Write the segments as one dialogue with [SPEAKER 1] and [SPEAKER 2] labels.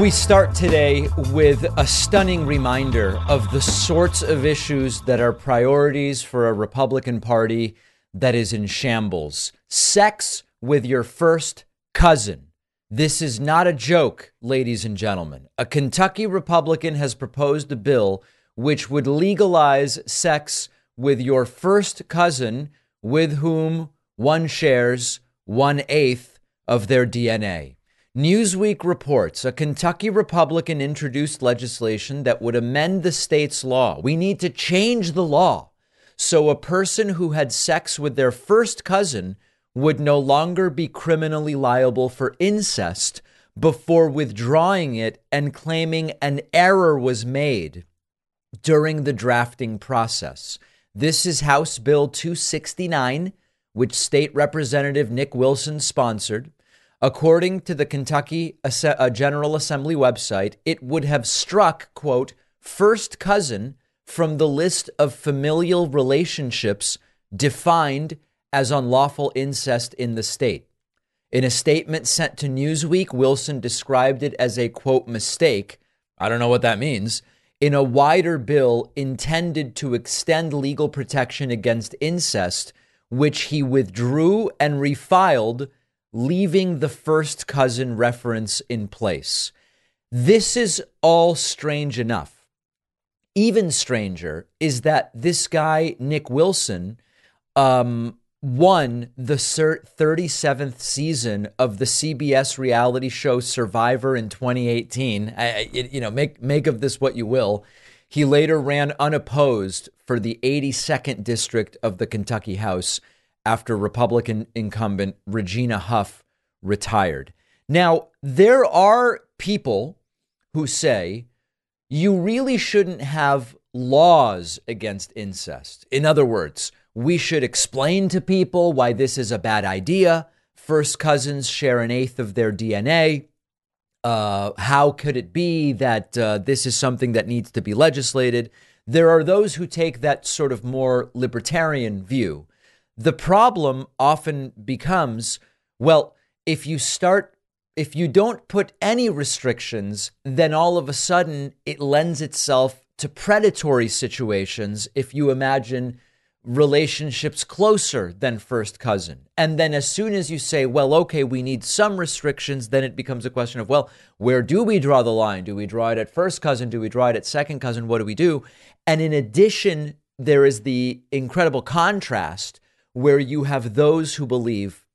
[SPEAKER 1] We start today with a stunning reminder of the sorts of issues that are priorities for a Republican Party that is in shambles. Sex with your first cousin. This is not a joke, ladies and gentlemen. A Kentucky Republican has proposed a bill which would legalize sex with your first cousin with whom one shares one eighth of their DNA. Newsweek reports a Kentucky Republican introduced legislation that would amend the state's law. We need to change the law so a person who had sex with their first cousin would no longer be criminally liable for incest before withdrawing it and claiming an error was made during the drafting process. This is House Bill 269, which State Representative Nick Wilson sponsored. According to the Kentucky uh, General Assembly website, it would have struck, quote, first cousin from the list of familial relationships defined as unlawful incest in the state. In a statement sent to Newsweek, Wilson described it as a quote mistake. I don't know what that means. In a wider bill intended to extend legal protection against incest, which he withdrew and refiled leaving the first cousin reference in place. This is all strange enough. Even stranger is that this guy, Nick Wilson, um, won the 37th season of the CBS reality show Survivor in 2018. I, you know, make make of this what you will. He later ran unopposed for the 82nd district of the Kentucky House after Republican incumbent Regina Huff retired. Now, there are people who say you really shouldn't have laws against incest. In other words, we should explain to people why this is a bad idea. First cousins share an eighth of their DNA. Uh, how could it be that uh, this is something that needs to be legislated? There are those who take that sort of more libertarian view the problem often becomes well, if you start, if you don't put any restrictions, then all of a sudden it lends itself to predatory situations. If you imagine relationships closer than first cousin. And then as soon as you say, well, okay, we need some restrictions, then it becomes a question of, well, where do we draw the line? Do we draw it at first cousin? Do we draw it at second cousin? What do we do? And in addition, there is the incredible contrast where you have those who believe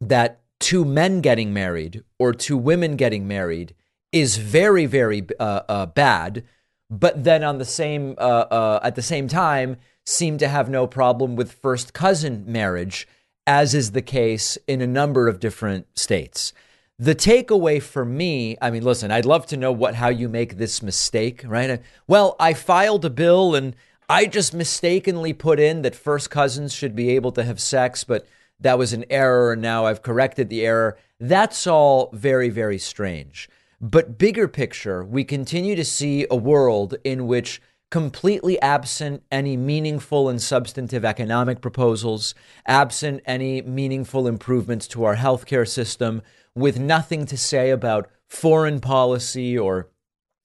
[SPEAKER 1] that two men getting married or two women getting married is very, very uh, uh, bad, but then on the same uh, uh, at the same time seem to have no problem with first cousin marriage, as is the case in a number of different states. The takeaway for me, I mean, listen, I'd love to know what how you make this mistake, right? Well, I filed a bill and I just mistakenly put in that first cousins should be able to have sex, but that was an error, and now I've corrected the error. That's all very, very strange. But bigger picture, we continue to see a world in which completely absent any meaningful and substantive economic proposals, absent any meaningful improvements to our healthcare system, with nothing to say about foreign policy or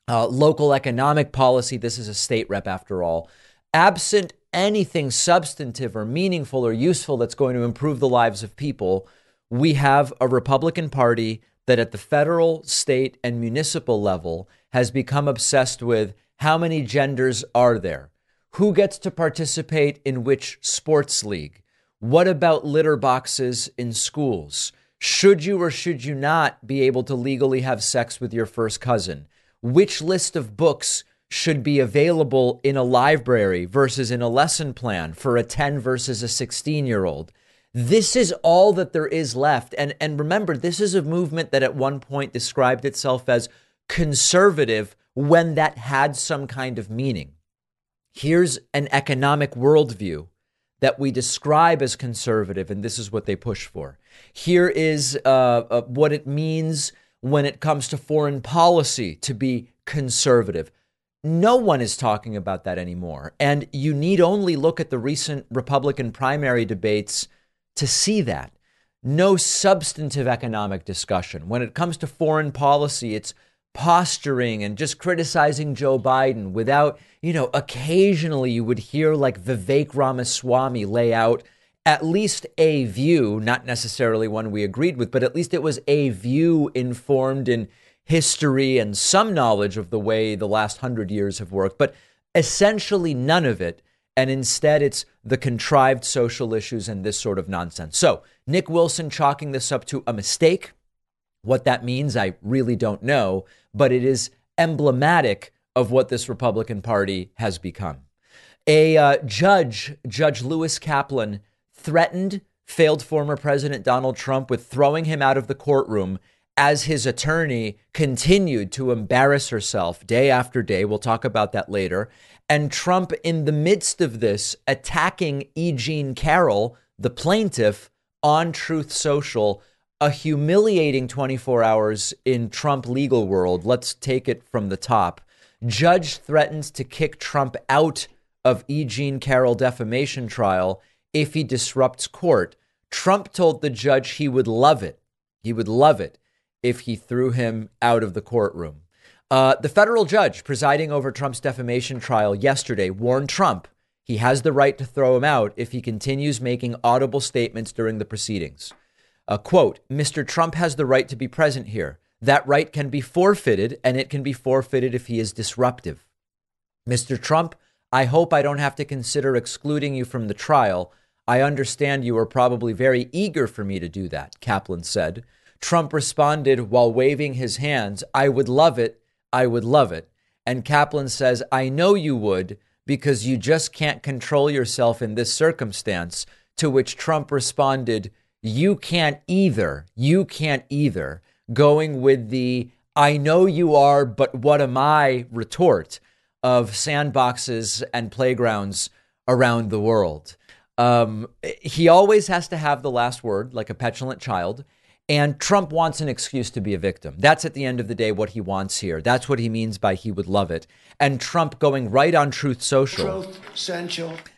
[SPEAKER 1] uh, local economic policy. This is a state rep, after all absent anything substantive or meaningful or useful that's going to improve the lives of people, we have a Republican Party that at the federal, state, and municipal level has become obsessed with how many genders are there? Who gets to participate in which sports league? What about litter boxes in schools? Should you or should you not be able to legally have sex with your first cousin? Which list of books should be available in a library versus in a lesson plan for a 10 versus a 16 year old. This is all that there is left. And, and remember, this is a movement that at one point described itself as conservative when that had some kind of meaning. Here's an economic worldview that we describe as conservative, and this is what they push for. Here is uh, uh, what it means when it comes to foreign policy to be conservative. No one is talking about that anymore. And you need only look at the recent Republican primary debates to see that. No substantive economic discussion. When it comes to foreign policy, it's posturing and just criticizing Joe Biden without, you know, occasionally you would hear like Vivek Ramaswamy lay out at least a view, not necessarily one we agreed with, but at least it was a view informed in history and some knowledge of the way the last hundred years have worked, but essentially none of it. And instead, it's the contrived social issues and this sort of nonsense. So, Nick Wilson chalking this up to a mistake. What that means, I really don't know, but it is emblematic of what this Republican Party has become. A uh, judge, Judge Lewis Kaplan, threatened failed former President Donald Trump with throwing him out of the courtroom as his attorney continued to embarrass herself day after day. We'll talk about that later. And Trump, in the midst of this, attacking E. Jean Carroll, the plaintiff, on Truth Social, a humiliating 24 hours in Trump legal world. Let's take it from the top. Judge threatens to kick Trump out of E. Jean Carroll defamation trial if he disrupts court. Trump told the judge he would love it. He would love it if he threw him out of the courtroom. Uh, the federal judge presiding over Trump's defamation trial yesterday warned Trump he has the right to throw him out if he continues making audible statements during the proceedings. Uh, quote, Mr. Trump has the right to be present here. That right can be forfeited, and it can be forfeited if he is disruptive. Mr. Trump, I hope I don't have to consider excluding you from the trial. I understand you are probably very eager for me to do that, Kaplan said. Trump responded while waving his hands, I would love it. I would love it. And Kaplan says, I know you would because you just can't control yourself in this circumstance. To which Trump responded, You can't either. You can't either. Going with the I know you are, but what am I retort of sandboxes and playgrounds around the world. Um, he always has to have the last word, like a petulant child. And Trump wants an excuse to be a victim. That's at the end of the day what he wants here. That's what he means by he would love it. And Trump going right on Truth Social Truth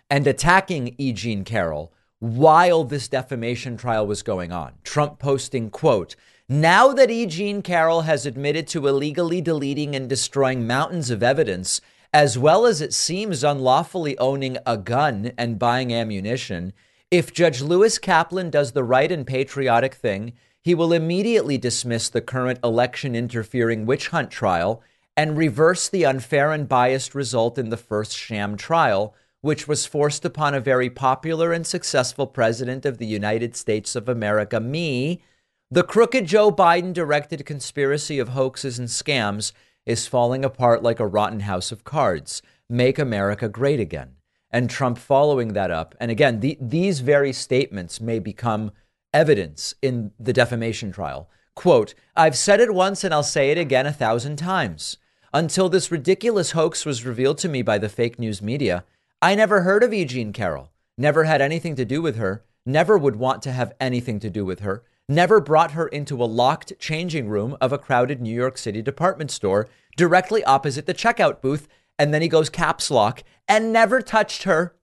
[SPEAKER 1] and attacking E. Jean Carroll while this defamation trial was going on. Trump posting, quote, now that E. Jean Carroll has admitted to illegally deleting and destroying mountains of evidence, as well as it seems unlawfully owning a gun and buying ammunition, if Judge Lewis Kaplan does the right and patriotic thing, he will immediately dismiss the current election interfering witch hunt trial and reverse the unfair and biased result in the first sham trial, which was forced upon a very popular and successful president of the United States of America, me. The crooked Joe Biden directed conspiracy of hoaxes and scams is falling apart like a rotten house of cards. Make America great again. And Trump following that up. And again, the, these very statements may become evidence in the defamation trial. Quote, I've said it once and I'll say it again a thousand times. Until this ridiculous hoax was revealed to me by the fake news media, I never heard of E. Jean Carroll, never had anything to do with her, never would want to have anything to do with her, never brought her into a locked changing room of a crowded New York City department store directly opposite the checkout booth. And then he goes caps lock and never touched her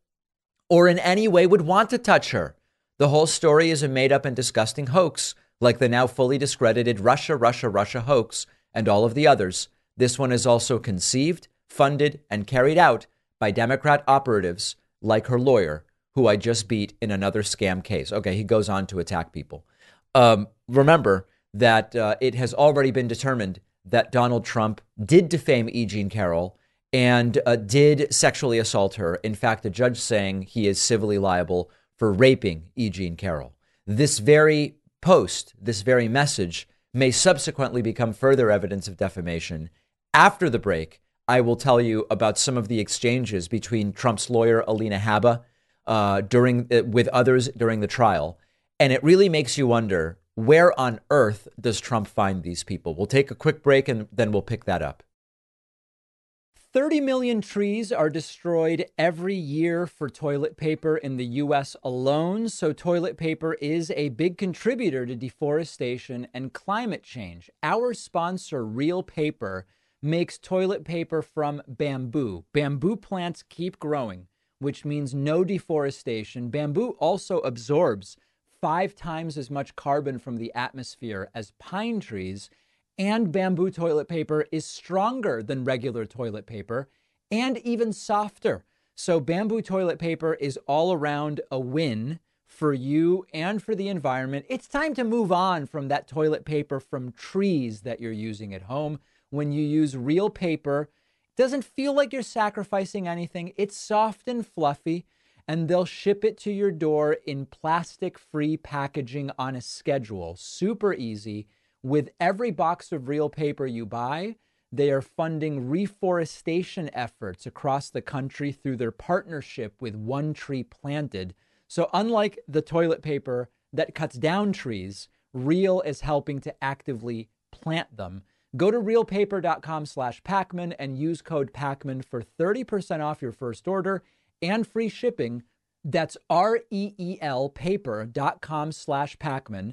[SPEAKER 1] or in any way would want to touch her. The whole story is a made up and disgusting hoax, like the now fully discredited Russia, Russia, Russia hoax and all of the others. This one is also conceived, funded, and carried out by Democrat operatives like her lawyer, who I just beat in another scam case. Okay, he goes on to attack people. Um, remember that uh, it has already been determined that Donald Trump did defame E. Jean Carroll and uh, did sexually assault her. In fact, a judge saying he is civilly liable for raping E. Jean Carroll. This very post, this very message, may subsequently become further evidence of defamation. After the break, I will tell you about some of the exchanges between Trump's lawyer Alina Habba uh, during uh, with others during the trial, and it really makes you wonder where on earth does Trump find these people? We'll take a quick break and then we'll pick that up. 30 million trees are destroyed every year for toilet paper in the US alone. So, toilet paper is a big contributor to deforestation and climate change. Our sponsor, Reel Paper, makes toilet paper from bamboo. Bamboo plants keep growing, which means no deforestation. Bamboo also absorbs five times as much carbon from the atmosphere as pine trees And bamboo toilet paper is stronger than regular toilet paper and even softer. So, bamboo toilet paper is all around a win for you and for the environment. It's time to move on from that toilet paper from trees that you're using at home. When you use Reel Paper, it doesn't feel like you're sacrificing anything. It's soft and fluffy, and they'll ship it to your door in plastic free packaging on a schedule. Super easy. With every box of Reel Paper you buy, they are funding reforestation efforts across the country through their partnership with One Tree Planted. So, unlike the toilet paper that cuts down trees, Reel is helping to actively plant them. Go to reelpaper.com slash Pakman and use code Pakman for 30% off your first order and free shipping. That's R-E-E-L paper.com slash Pakman.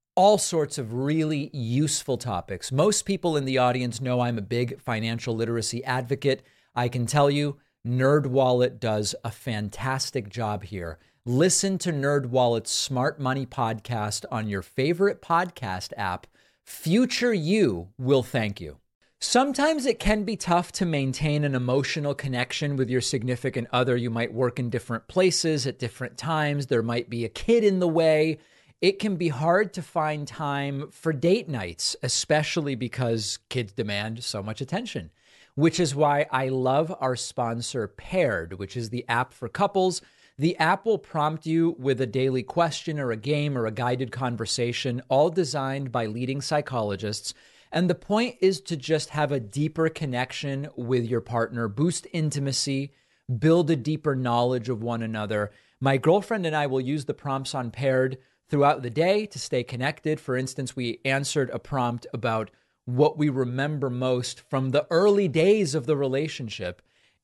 [SPEAKER 1] all sorts of really useful topics. Most people in the audience know I'm a big financial literacy advocate. I can tell you, NerdWallet does a fantastic job here. Listen to NerdWallet's Smart Money podcast on your favorite podcast app. Future you will thank you. Sometimes it can be tough to maintain an emotional connection with your significant other. You might work in different places at different times. There might be a kid in the way it can be hard to find time for date nights, especially because kids demand so much attention, which is why I love our sponsor, Paired, which is the app for couples. The app will prompt you with a daily question or a game or a guided conversation, all designed by leading psychologists. And the point is to just have a deeper connection with your partner, boost intimacy, build a deeper knowledge of one another. My girlfriend and I will use the prompts on Paired throughout the day to stay connected. For instance, we answered a prompt about what we remember most from the early days of the relationship.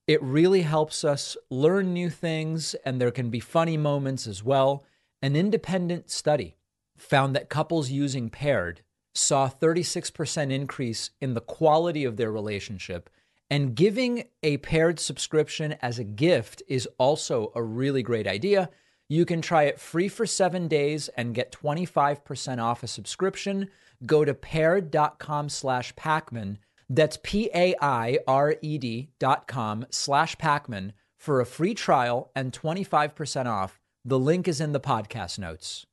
[SPEAKER 1] It really helps us learn new things, and there can be funny moments as well. An independent study found that couples using paired saw 36% increase in the quality of their relationship. And giving a paired subscription as a gift is also a really great idea you can try it free for seven days and get 25% off a subscription. Go to paired.com slash Pakman. That's P A I R E D dot com slash Pakman for a free trial and 25% off. The link is in the podcast notes.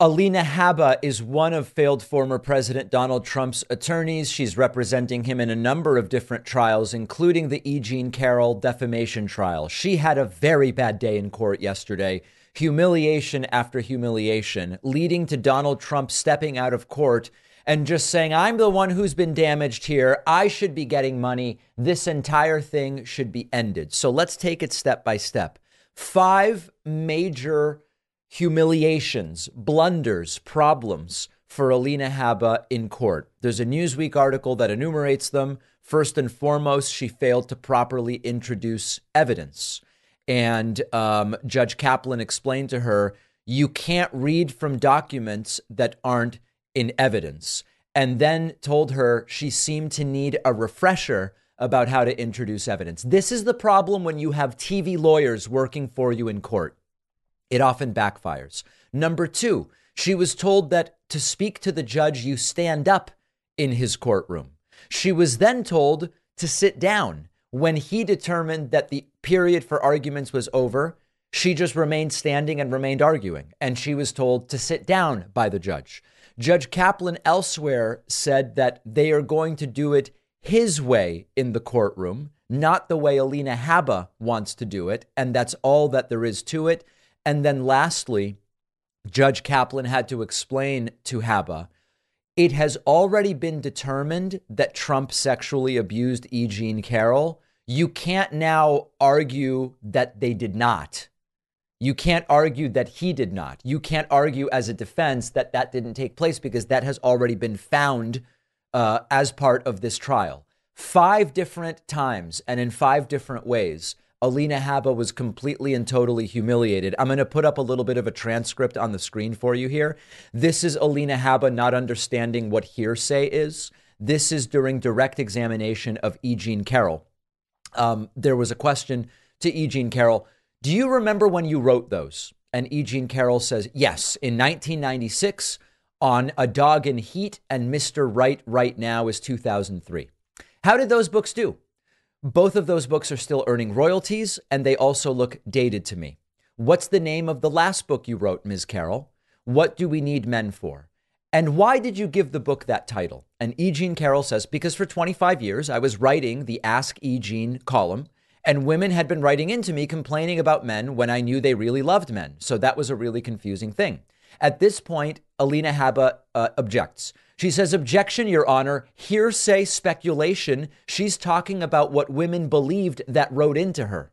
[SPEAKER 1] Alina Habba is one of failed former President Donald Trump's attorneys. She's representing him in a number of different trials, including the E. Jean Carroll defamation trial. She had a very bad day in court yesterday humiliation after humiliation, leading to Donald Trump stepping out of court and just saying, I'm the one who's been damaged here. I should be getting money. This entire thing should be ended. So let's take it step by step. Five major humiliations, blunders, problems for Alina Habba in court. There's a Newsweek article that enumerates them. First and foremost, she failed to properly introduce evidence. And um, Judge Kaplan explained to her, you can't read from documents that aren't in evidence. And then told her she seemed to need a refresher about how to introduce evidence. This is the problem when you have TV lawyers working for you in court. It often backfires. Number two, she was told that to speak to the judge, you stand up in his courtroom. She was then told to sit down when he determined that the period for arguments was over, she just remained standing and remained arguing, and she was told to sit down by the judge. Judge Kaplan elsewhere said that they are going to do it his way in the courtroom, not the way Alina Habba wants to do it, and that's all that there is to it. And then lastly, Judge Kaplan had to explain to Habba it has already been determined that Trump sexually abused E. Jean Carroll. You can't now argue that they did not. You can't argue that he did not. You can't argue as a defense that that didn't take place because that has already been found uh, as part of this trial. Five different times and in five different ways, Alina Habba was completely and totally humiliated. I'm going to put up a little bit of a transcript on the screen for you here. This is Alina Habba not understanding what hearsay is. This is during direct examination of E. Jean Carroll. Um, there was a question to E. Jean Carroll Do you remember when you wrote those? And E. Jean Carroll says, Yes, in 1996 on A Dog in Heat and Mr. Right Right Now is 2003. How did those books do? Both of those books are still earning royalties, and they also look dated to me. What's the name of the last book you wrote, Ms. Carroll? What do we need men for? And why did you give the book that title? And E. Jean Carroll says, because for 25 years I was writing the Ask E. Jean column, and women had been writing into me complaining about men when I knew they really loved men. So that was a really confusing thing. At this point, Alina Habba uh, objects. She says, Objection, Your Honor, hearsay speculation. She's talking about what women believed that wrote into her,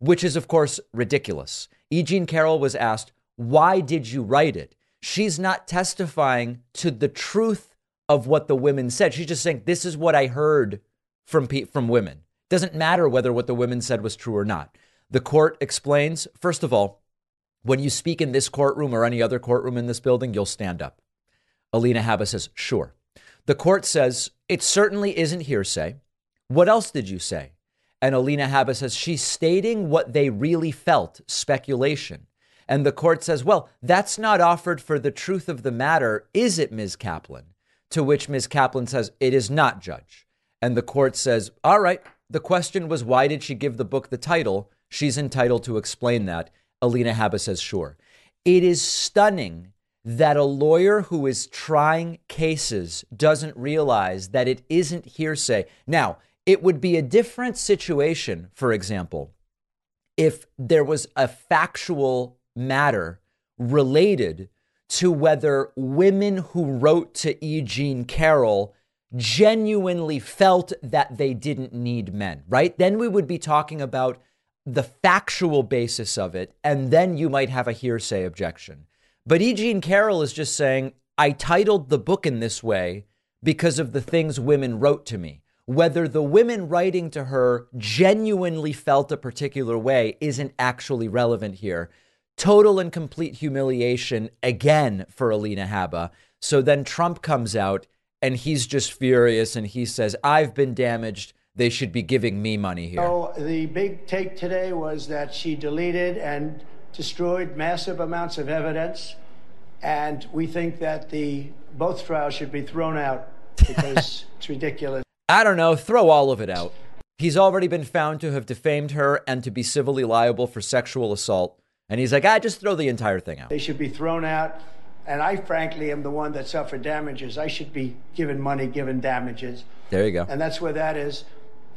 [SPEAKER 1] which is, of course, ridiculous. E. Jean Carroll was asked, Why did you write it? She's not testifying to the truth of what the women said. She's just saying, This is what I heard from, from women. Doesn't matter whether what the women said was true or not. The court explains, first of all, when you speak in this courtroom or any other courtroom in this building, you'll stand up. Alina Habba says, Sure. The court says, It certainly isn't hearsay. What else did you say? And Alina Habba says, She's stating what they really felt, speculation. And the court says, Well, that's not offered for the truth of the matter, is it, Ms. Kaplan? To which Ms. Kaplan says, It is not, Judge. And the court says, All right. The question was, why did she give the book the title? She's entitled to explain that. Alina Habba says, Sure. It is stunning that a lawyer who is trying cases doesn't realize that it isn't hearsay. Now, it would be a different situation, for example, if there was a factual matter related to whether women who wrote to E. Jean Carroll genuinely felt that they didn't need men, right? Then we would be talking about the factual basis of it, and then you might have a hearsay objection. But E. Jean Carroll is just saying, I titled the book in this way because of the things women wrote to me. Whether the women writing to her genuinely felt a particular way isn't actually relevant here. Total and complete humiliation again for Alina Habba. So then Trump comes out and he's just furious and he says, I've been damaged. They should be giving me money here.
[SPEAKER 2] So the big take today was that she deleted and destroyed massive amounts of evidence, and we think that the both trials should be thrown out because it's ridiculous.
[SPEAKER 1] I don't know, throw all of it out. He's already been found to have defamed her and to be civilly liable for sexual assault. And he's like, I ah, just throw the entire thing out.
[SPEAKER 2] They should be thrown out. And I, frankly, am the one that suffered damages. I should be given money, given damages.
[SPEAKER 1] There you go.
[SPEAKER 2] And that's where that is.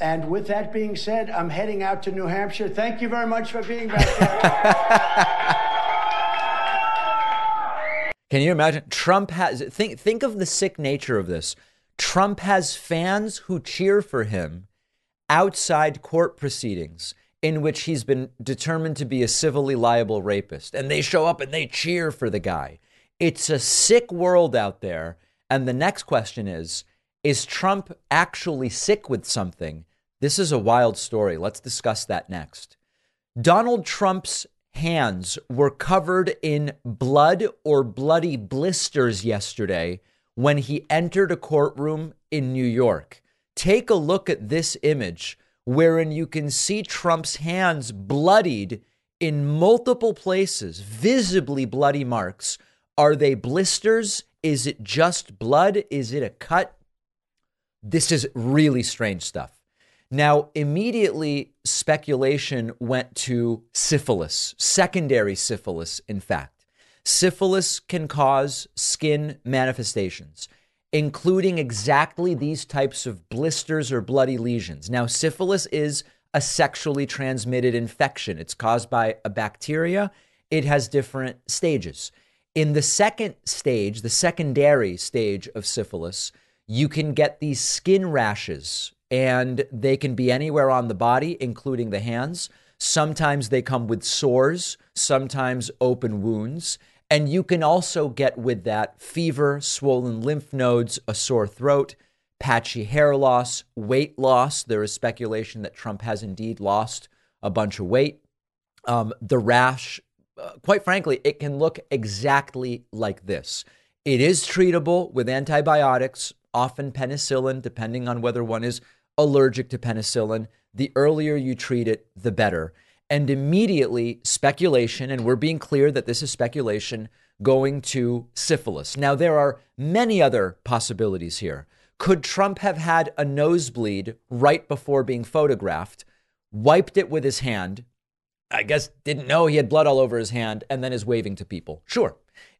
[SPEAKER 2] And with that being said, I'm heading out to New Hampshire. Thank you very much for being back
[SPEAKER 1] there. Can you imagine? Trump has think think of the sick nature of this. Trump has fans who cheer for him outside court proceedings in which he's been determined to be a civilly liable rapist. And they show up and they cheer for the guy. It's a sick world out there. And the next question is Is Trump actually sick with something this is a wild story. Let's discuss that next. Donald Trump's hands were covered in blood or bloody blisters yesterday when he entered a courtroom in New York. Take a look at this image wherein you can see Trump's hands bloodied in multiple places, visibly bloody marks. Are they blisters? Is it just blood? Is it a cut? This is really strange stuff. Now, immediately speculation went to syphilis, secondary syphilis, in fact. Syphilis can cause skin manifestations, including exactly these types of blisters or bloody lesions. Now, syphilis is a sexually transmitted infection, it's caused by a bacteria, it has different stages. In the second stage, the secondary stage of syphilis, you can get these skin rashes and they can be anywhere on the body, including the hands. Sometimes they come with sores, sometimes open wounds. And you can also get with that fever, swollen lymph nodes, a sore throat. patchy hair loss, weight loss. There is speculation that Trump has indeed lost a bunch of weight. Um, the rash, uh, quite frankly, it can look exactly like this. It is treatable with antibiotics, often penicillin, depending on whether one is allergic to penicillin. The earlier you treat it, the better. And immediately, speculation, and we're being clear that this is speculation, going to syphilis. Now, there are many other possibilities here. Could Trump have had a nosebleed right before being photographed, wiped it with his hand? I guess didn't know he had blood all over his hand and then is waving to people. Sure.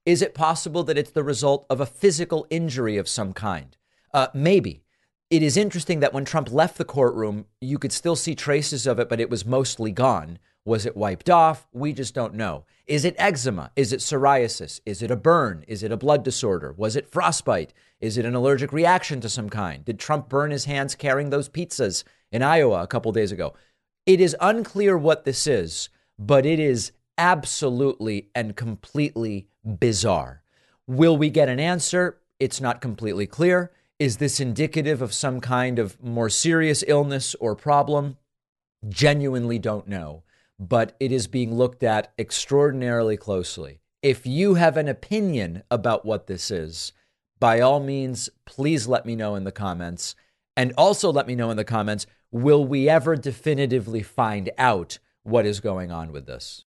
[SPEAKER 1] Is it possible that it's the result of a physical injury of some kind? Uh, maybe. It is interesting that when Trump left the courtroom, you could still see traces of it, but it was mostly gone. Was it wiped off? We just don't know. Is it eczema? Is it psoriasis? Is it a burn? Is it a blood disorder? Was it frostbite? Is it an allergic reaction to some kind? Did Trump burn his hands carrying those pizzas in Iowa a couple days ago? It is unclear what this is, but it is absolutely and completely bizarre. Will we get an answer? It's not completely clear. Is this indicative of some kind of more serious illness or problem? Genuinely don't know, but it is being looked at extraordinarily closely. If you have an opinion about what this is, by all means, please let me know in the comments. And also let me know in the comments will we ever definitively find out what is going on with this?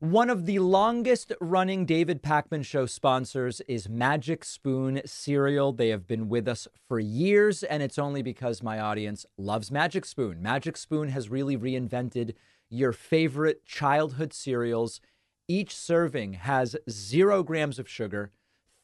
[SPEAKER 1] One of the longest running David Pakman Show sponsors is Magic Spoon Cereal. They have been with us for years, and it's only because my audience loves Magic Spoon. Magic Spoon has really reinvented your favorite childhood cereals. Each serving has zero grams of sugar,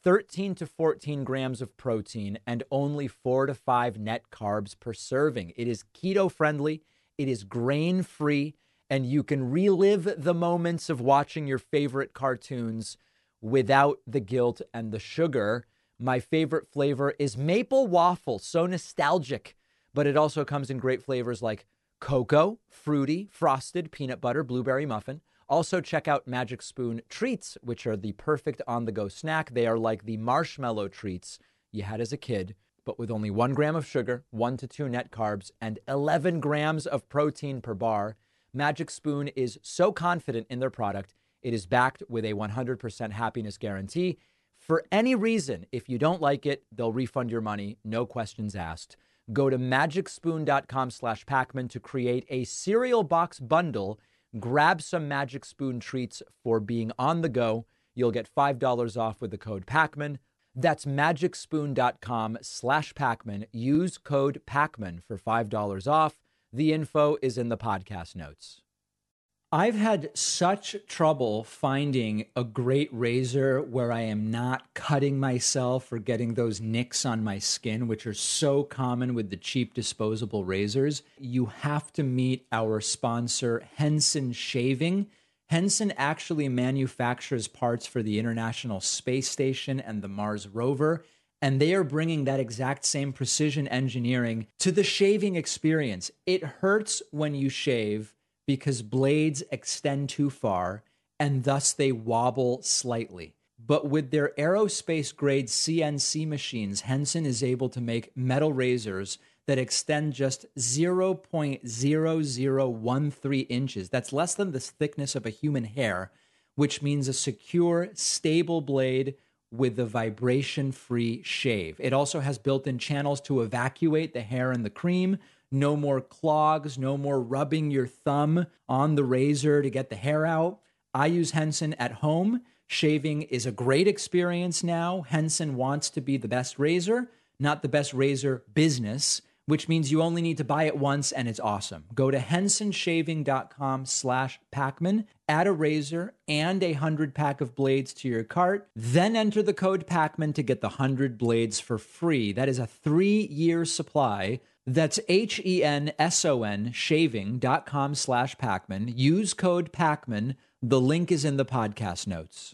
[SPEAKER 1] 13 to 14 grams of protein, and only four to five net carbs per serving. It is keto friendly, it is grain free and you can relive the moments of watching your favorite cartoons without the guilt and the sugar. My favorite flavor is maple waffle, so nostalgic, but it also comes in great flavors like cocoa, fruity, frosted, peanut butter, blueberry muffin. Also, check out Magic Spoon treats, which are the perfect on the go snack. They are like the marshmallow treats you had as a kid, but with only one gram of sugar, one to two net carbs, and 11 grams of protein per bar. Magic Spoon is so confident in their product, it is backed with a 100% happiness guarantee. For any reason, if you don't like it, they'll refund your money, no questions asked. Go to magicspoon.com slash Pakman to create a cereal box bundle. Grab some Magic Spoon treats for being on the go. You'll get $5 off with the code Pakman. That's magicspoon.com slash Pakman. Use code Pakman for $5 off. The info is in the podcast notes. I've had such trouble finding a great razor where I am not cutting myself or getting those nicks on my skin, which are so common with the cheap disposable razors. You have to meet our sponsor, Henson Shaving. Henson actually manufactures parts for the International Space Station and the Mars rover. And they are bringing that exact same precision engineering to the shaving experience. It hurts when you shave because blades extend too far and thus they wobble slightly. But with their aerospace grade CNC machines, Henson is able to make metal razors that extend just 0.0013 inches. That's less than the thickness of a human hair, which means a secure, stable blade with the vibration free shave. It also has built in channels to evacuate the hair and the cream. No more clogs, no more rubbing your thumb on the razor to get the hair out. I use Henson at home. Shaving is a great experience now. Henson wants to be the best razor, not the best razor business which means you only need to buy it once and it's awesome. Go to hensonshaving.com slash Pakman, add a razor and a 100 pack of blades to your cart, then enter the code Pakman to get the 100 blades for free. That is a three-year supply. That's H-E-N-S-O-N shaving.com slash Pakman. Use code Pakman. The link is in the podcast notes.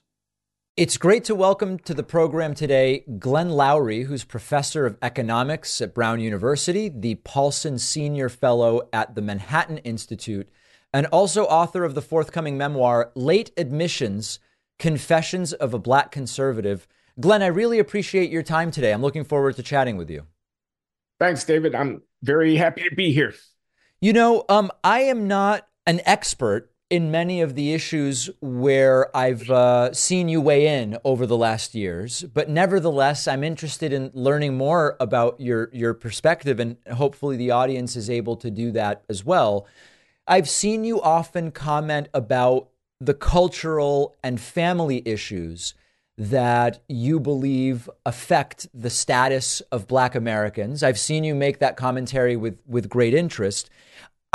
[SPEAKER 1] It's great to welcome to the program today Glenn Loury, who's professor of economics at Brown University, the Paulson Senior Fellow at the Manhattan Institute, and also author of the forthcoming memoir, Late Admissions Confessions of a Black Conservative. Glenn, I really appreciate your time today. I'm looking forward to chatting with you.
[SPEAKER 3] Thanks, David. I'm very happy to be here.
[SPEAKER 1] You know, um, I am not an expert in many of the issues where I've uh, seen you weigh in over the last years, but nevertheless, I'm interested in learning more about your your perspective, and hopefully, the audience is able to do that as well. I've seen you often comment about the cultural and family issues that you believe affect the status of Black Americans. I've seen you make that commentary with with great interest.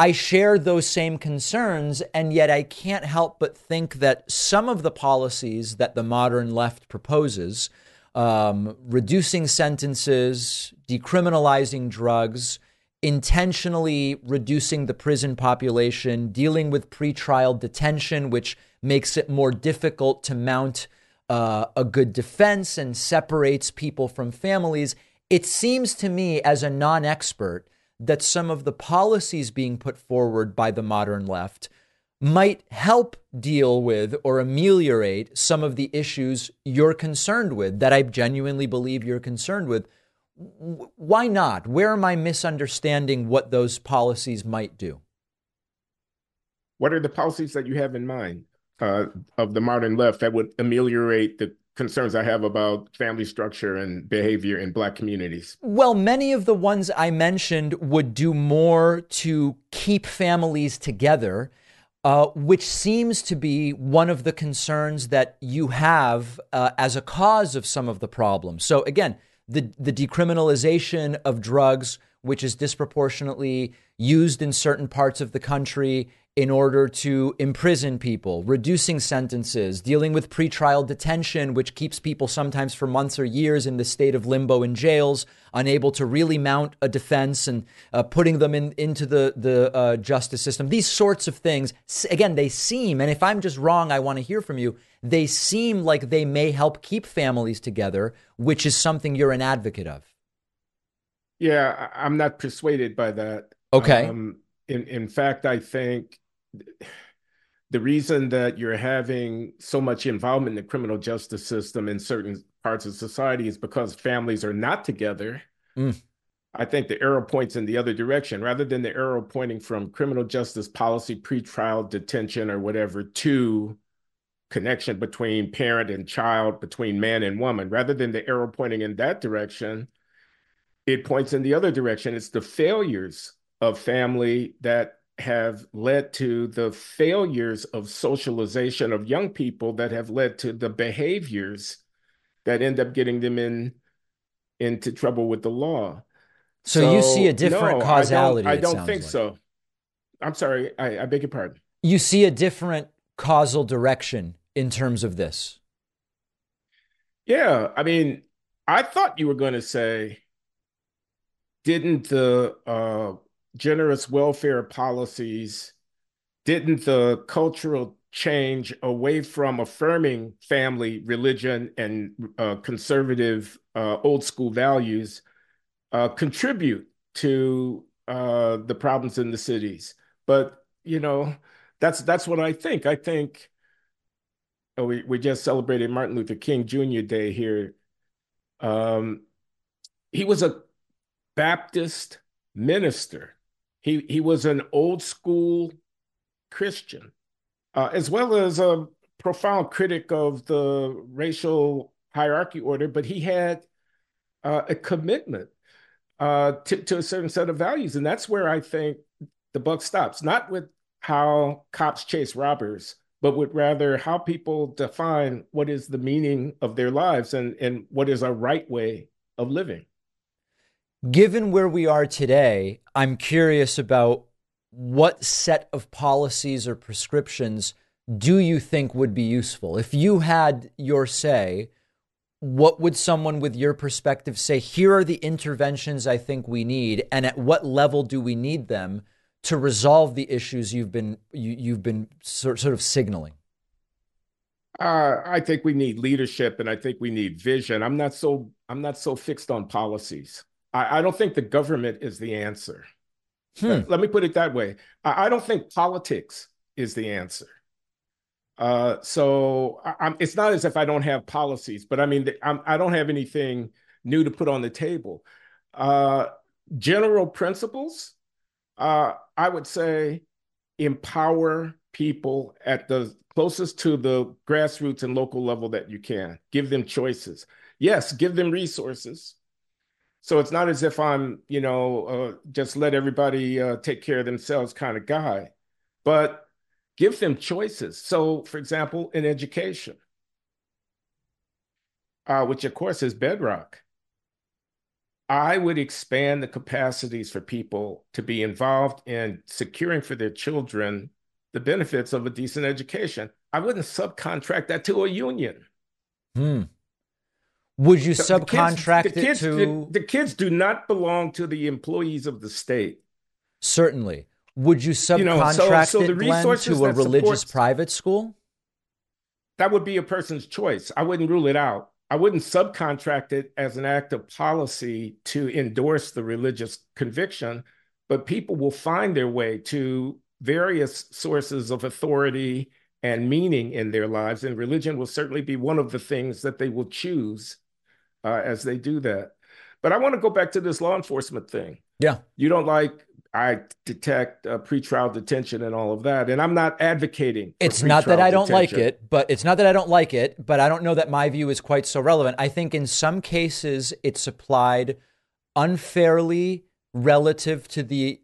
[SPEAKER 1] I share those same concerns, and yet I can't help but think that some of the policies that the modern left proposes, um, reducing sentences, decriminalizing drugs, intentionally reducing the prison population, dealing with pretrial detention, which makes it more difficult to mount uh, a good defense and separates people from families. It seems to me, as a non expert, that some of the policies being put forward by the modern left might help deal with or ameliorate some of the issues you're concerned with that I genuinely believe you're concerned with. Why not? Where am I misunderstanding what those policies might do?
[SPEAKER 3] What are the policies that you have in mind uh, of the modern left that would ameliorate the concerns I have about family structure and behavior in black communities?
[SPEAKER 1] Well, many of the ones I mentioned would do more to keep families together. Uh, which seems to be one of the concerns that you have uh, as a cause of some of the problems. So, again, the, the decriminalization of drugs, which is disproportionately used in certain parts of the country in order to imprison people, reducing sentences, dealing with pretrial detention, which keeps people sometimes for months or years in the state of limbo in jails, unable to really mount a defense, and uh, putting them in, into the, the uh, justice system. These sorts of things, again, they seem, and if I'm just wrong, I want to hear from you, they seem like they may help keep families together, which is something you're an advocate of.
[SPEAKER 3] Yeah, I'm not persuaded by that.
[SPEAKER 1] Okay. Um,
[SPEAKER 3] in, in fact, I think the reason that you're having so much involvement in the criminal justice system in certain parts of society is because families are not together. Mm. I think the arrow points in the other direction rather than the arrow pointing from criminal justice policy, pretrial detention, or whatever to connection between parent and child, between man and woman. Rather than the arrow pointing in that direction, it points in the other direction. It's the failures of family that have led to the failures of socialization of young people that have led to the behaviors that end up getting them in into trouble with the law.
[SPEAKER 1] So, so you see a different
[SPEAKER 3] no,
[SPEAKER 1] causality.
[SPEAKER 3] I don't, I don't think
[SPEAKER 1] like.
[SPEAKER 3] so. I'm sorry. I, I beg your pardon.
[SPEAKER 1] You see a different causal direction in terms of this.
[SPEAKER 3] Yeah, I mean, I thought you were going to say, didn't the uh, generous welfare policies, didn't the cultural change away from affirming family, religion, and uh, conservative uh, old school values uh, contribute to uh, the problems in the cities? But you know, that's that's what I think. I think oh, we we just celebrated Martin Luther King Jr. Day here. Um, he was a Baptist minister he he was an old school Christian, uh, as well as a profound critic of the racial hierarchy order. But he had uh, a commitment uh, to, to a certain set of values, and that's where I think the buck stops. Not with how cops chase robbers, but with rather how people define what is the meaning of their lives and, and what is a right way of living.
[SPEAKER 1] Given where we are today, I'm curious about what set of policies or prescriptions do you think would be useful? If you had your say, what would someone with your perspective say? Here are the interventions I think we need, and at what level do we need them to resolve the issues you've been you, have been sort, sort of signaling?
[SPEAKER 3] Uh, I think we need leadership, and I think we need vision. I'm not so I'm not so fixed on policies. I, I don't think the government is the answer. Hmm. Let, me put it that way. I, I don't think politics is the answer. Uh, so I, it's not as if I don't have policies, but I mean, I'm, I do not have anything new to put on the table. Uh, general principles, uh, I would say empower people at the closest to the grassroots and local level that you can. Give them choices. Yes, give them resources. So it's not as if I'm, you know, uh, just let everybody uh, take care of themselves kind of guy, but give them choices. So, for example, in education, uh, which of course is bedrock, I would expand the capacities for people to be involved in securing for their children the benefits of a decent education. I wouldn't subcontract that to a union.
[SPEAKER 1] Hmm. Would you so subcontract
[SPEAKER 3] the kids,
[SPEAKER 1] the
[SPEAKER 3] kids,
[SPEAKER 1] it to
[SPEAKER 3] the, the kids do not belong to the employees of the state.
[SPEAKER 1] Certainly. Would you subcontract you know, so, so it, Glenn, to a religious supports, private school?
[SPEAKER 3] That would be a person's choice. I wouldn't rule it out. I wouldn't subcontract it as an act of policy to endorse the religious conviction, but people will find their way to various sources of authority and meaning in their lives, and religion will certainly be one of the things that they will choose uh, as they do that. But I want to go back to this law enforcement thing.
[SPEAKER 1] Yeah.
[SPEAKER 3] You don't like I detect uh, pretrial detention and all of that. And I'm not advocating.
[SPEAKER 1] It's not that I don't detention. like it, but it's not that I don't like it, but I don't know that my view is quite so relevant. I think in some cases it's applied unfairly relative to the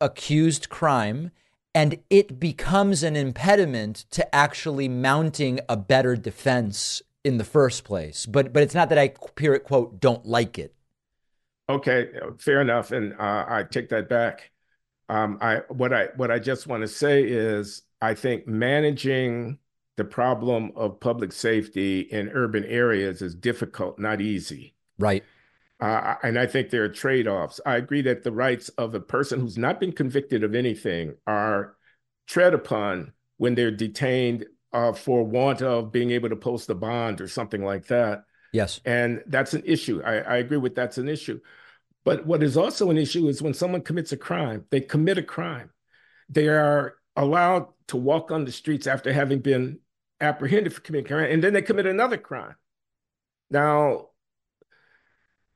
[SPEAKER 1] accused crime and it becomes an impediment to actually mounting a better defense in the first place. But but it's not that I period quote don't like it.
[SPEAKER 3] Okay, fair enough, and uh, I take that back. Um, I what I what I just want to say is I think managing the problem of public safety in urban areas is difficult, not easy.
[SPEAKER 1] Right.
[SPEAKER 3] Uh, and I think there are trade offs. I agree that the rights of a person who's not been convicted of anything are tread upon when they're detained uh, for want of being able to post a bond or something like that.
[SPEAKER 1] Yes.
[SPEAKER 3] And that's an issue. I, I agree with that's an issue. But what is also an issue is when someone commits a crime, they commit a crime. They are allowed to walk on the streets after having been apprehended for committing crime, and then they commit another crime. Now,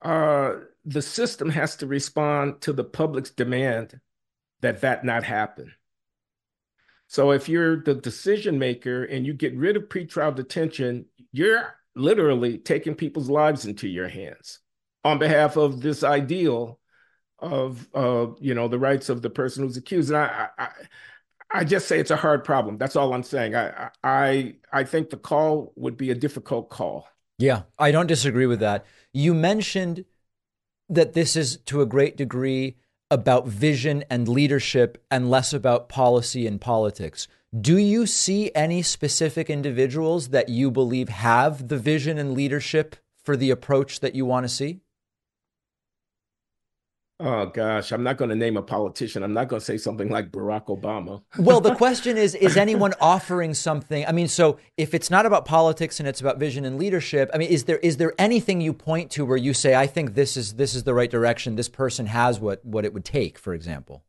[SPEAKER 3] uh, the system has to respond to the public's demand that that not happen. So if you're the decision maker and you get rid of pretrial detention, you're literally taking people's lives into your hands on behalf of this ideal of uh, you know the rights of the person who's accused. And I, I, I just say it's a hard problem. That's all I'm saying. I, I, I think the call would be a difficult call.
[SPEAKER 1] Yeah, I don't disagree with that. You mentioned that this is to a great degree about vision and leadership and less about policy and politics. Do you see any specific individuals that you believe have the vision and leadership for the approach that you want to see?
[SPEAKER 3] Oh gosh, I'm not going to name a politician. I'm not going to say something like Barack Obama.
[SPEAKER 1] well, the question is is anyone offering something? I mean, so if it's not about politics and it's about vision and leadership, I mean, is there is there anything you point to where you say I think this is this is the right direction. This person has what what it would take, for example?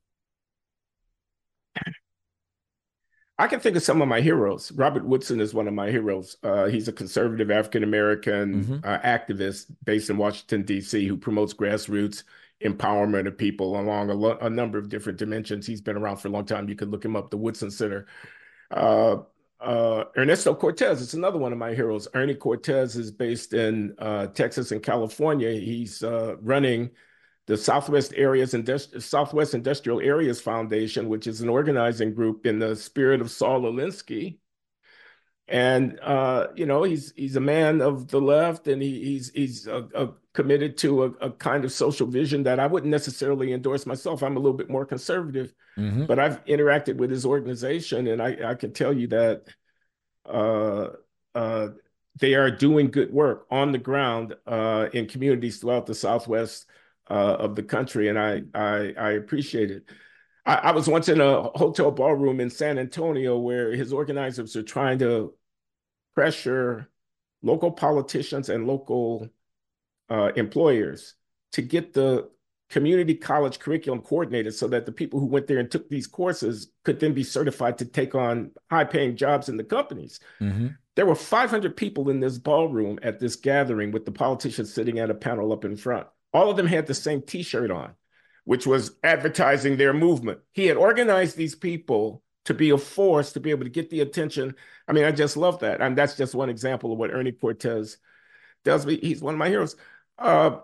[SPEAKER 3] I can think of some of my heroes. Robert Woodson is one of my heroes. Uh, he's a conservative African American mm-hmm. uh, activist based in Washington, D.C., who promotes grassroots empowerment of people along a, lo- a, number of different dimensions. He's been around for a long time. You can look him up, the Woodson Center. Uh, uh, Ernesto Cortez is another one of my heroes. Ernie Cortez is based in uh, Texas and California. He's uh, running the Southwest Areas Industri- Southwest Industrial Areas Foundation, which is an organizing group in the spirit of Saul Alinsky. And uh, you know, he's he's a man of the left, and he, he's he's a, a committed to a, a, kind of social vision that I wouldn't necessarily endorse myself. I'm a little bit more conservative, mm-hmm. but I've interacted with his organization, and I, I can tell you that uh, uh, they are doing good work on the ground uh, in communities throughout the Southwest uh, of the country, and I I, I appreciate it. I, I, was once in a hotel ballroom in San Antonio where his organizers are trying to pressure local politicians and local uh, employers to get the community college curriculum coordinators so that the people who went there and took these courses could then be certified to take on high paying jobs in the companies. Mm-hmm. There were 500 people in this ballroom at this gathering with the politicians sitting at a panel up in front. All of them had the same t shirt on, which was advertising their movement. He had organized these people to be a force to be able to get the attention. I mean, I just love that. And that's just one example of what Ernie Cortez does. He's one of my heroes. Uh,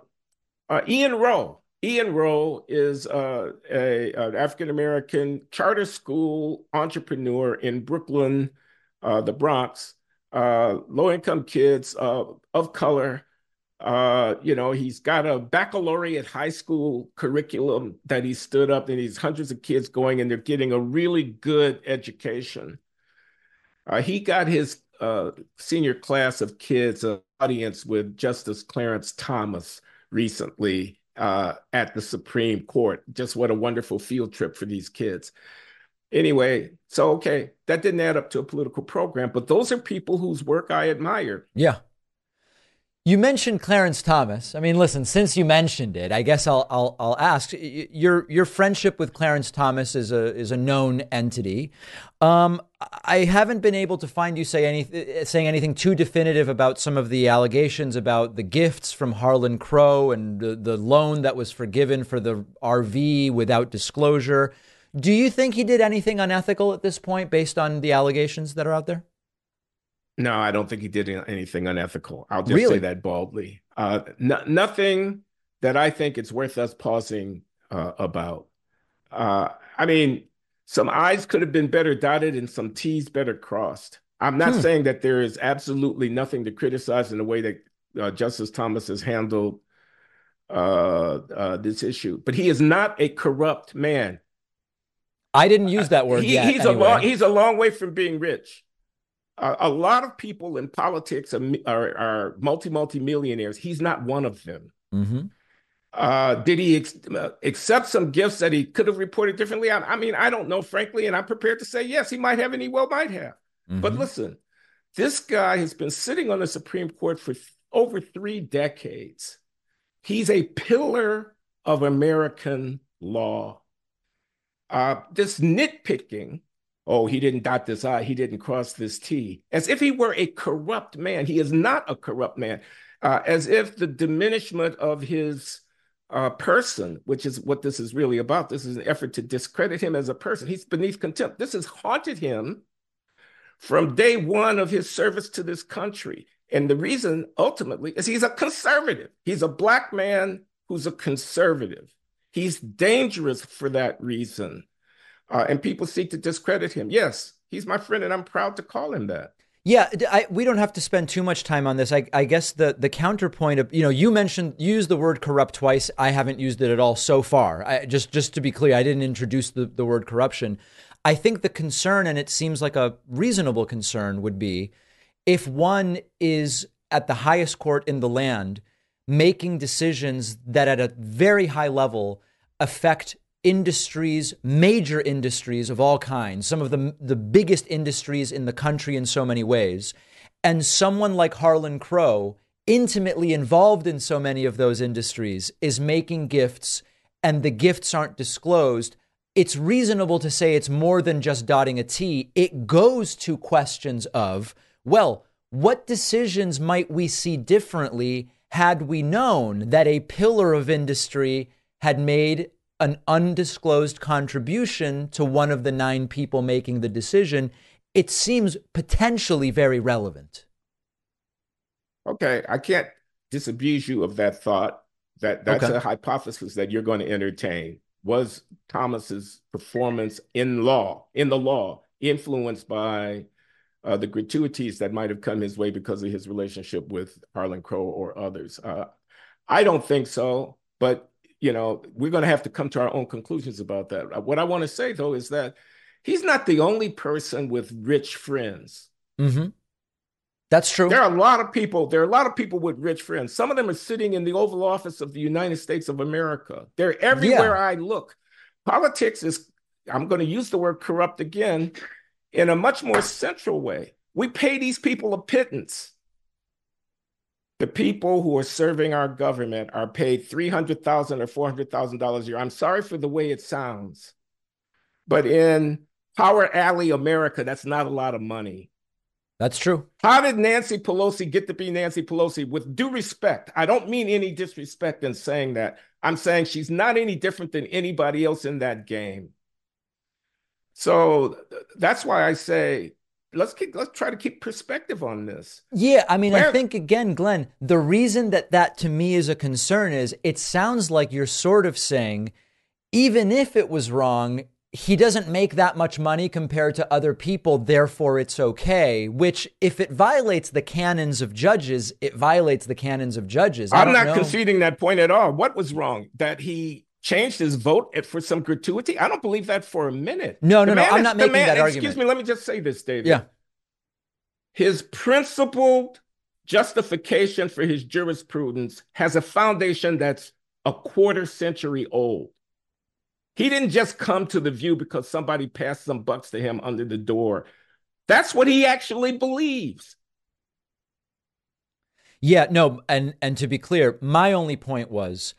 [SPEAKER 3] uh, Ian Rowe, Ian Rowe is uh, a, an African American charter school entrepreneur in Brooklyn, uh, the Bronx. Uh, low income kids uh, of color. Uh, you know, he's got a baccalaureate high school curriculum that he stood up, and he's hundreds of kids going, and they're getting a really good education. Uh, he got his senior class of kids an audience with Justice Clarence Thomas recently uh, at the Supreme Court. Just what a wonderful field trip for these kids. Anyway, so okay, that didn't add up to a political program, but those are people whose work I admire.
[SPEAKER 1] Yeah. You mentioned Clarence Thomas. I mean, listen, since you mentioned it, I guess I'll I'll, I'll ask your your friendship with Clarence Thomas is a is a known entity. Um, I haven't been able to find you say any saying anything too definitive about some of the allegations about the gifts from Harlan Crow and the, the loan that was forgiven for the RV without disclosure. Do you think he did anything unethical at this point based on the allegations that are out there?
[SPEAKER 3] No, I don't think he did anything unethical. I'll just really? say that baldly. Uh, nothing that I think it's worth us pausing uh, about. Uh, I mean, some I's could have been better dotted and some T's better crossed. I'm not hmm. saying that there is absolutely nothing to criticize in the way that uh, Justice Thomas has handled uh, uh, this issue, but he is not a corrupt man.
[SPEAKER 1] I didn't use that word he, yet.
[SPEAKER 3] He's anyway. a long he's a long way from being rich a lot of people in politics are, are, are multi multi millionaires. He's not one of them. Mm-hmm. Uh, did he ex- uh, accept some gifts that he could have reported differently? I, I, mean, I don't know, frankly, and I'm prepared to say yes, he might have, and he well might have. Mm-hmm. But listen, this guy has been sitting on the Supreme Court for th- over three decades. He's a pillar of American law. Uh, this nitpicking oh, he didn't dot this I, he didn't cross this T, as if he were a corrupt man. He is not a corrupt man, uh, as if the diminishment of his uh, person, which is what this is really about, this is an effort to discredit him as a person. He's beneath contempt. This has haunted him from day one of his service to this country. And the reason ultimately is he's a conservative. He's a black man who's a conservative. He's dangerous for that reason uh, and people seek to discredit him. Yes, he's my friend, and I'm proud to call him that.
[SPEAKER 1] Yeah, I, we don't have to spend too much time on this. I, I, guess the the counterpoint of you know you mentioned use the word corrupt twice. I haven't used it at all so far. I, just just to be clear, I didn't introduce the, the word corruption. I think the concern, and it seems like a reasonable concern, would be if one is at the highest court in the land making decisions that at a very high level affect industries, major industries of all kinds, some of the, the biggest industries in the country in so many ways. And someone like Harlan Crow, intimately involved in so many of those industries, is making gifts and the gifts aren't disclosed. It's reasonable to say it's more than just dotting a T. It goes to questions of, well, what decisions might we see differently had we known that a pillar of industry had made an undisclosed contribution to one of the nine people making the decision, it seems potentially very relevant.
[SPEAKER 3] Okay, I can't disabuse you of that thought. That that's okay. a hypothesis that you're going to entertain. Was Thomas's performance in law, in the law, influenced by uh, the gratuities that might have come his way because of his relationship with Harlan Crow or others? Uh, I don't think so, but you know, we're going to have to come to our own conclusions about that. Uh, what I want to say, though, is that he's not the only person with rich friends.
[SPEAKER 1] Mm-hmm. That's true.
[SPEAKER 3] There are a lot of people. There are a lot of people with rich friends. Some of them are sitting in the Oval Office of the United States of America. They're everywhere yeah. I look. Politics is, I'm going to use the word corrupt again, in a much more central way. We pay these people a pittance. The people who are serving our government are paid 300,000 or $400,000 a year. I'm sorry for the way it sounds, but in Power Alley America, that's not a lot of money.
[SPEAKER 1] That's true.
[SPEAKER 3] How did Nancy Pelosi get to be Nancy Pelosi? With due respect, I don't mean any disrespect in saying that. I'm saying she's not any different than anybody else in that game. So that's why I say let's keep, let's try to keep perspective on this.
[SPEAKER 1] Yeah, I mean, Where, I think again, Glenn, the reason that that to me is a concern is it sounds like you're sort of saying, even if it was wrong, he doesn't make that much money compared to other people, therefore it's okay. Which, if it violates the canons of judges, it violates the canons of judges.
[SPEAKER 3] I am not know. conceding that point at all. What was wrong? That he changed his vote for some gratuity? I don't believe that for a minute.
[SPEAKER 1] No, no, no. I'm not making
[SPEAKER 3] man,
[SPEAKER 1] that
[SPEAKER 3] excuse
[SPEAKER 1] argument.
[SPEAKER 3] Excuse me. Let me just say this, David.
[SPEAKER 1] Yeah.
[SPEAKER 3] His principled justification for his jurisprudence has a foundation that's a quarter century old. He didn't just come to the view because somebody passed some bucks to him under the door. That's what he actually believes.
[SPEAKER 1] Yeah, no, and and to be clear, my only point was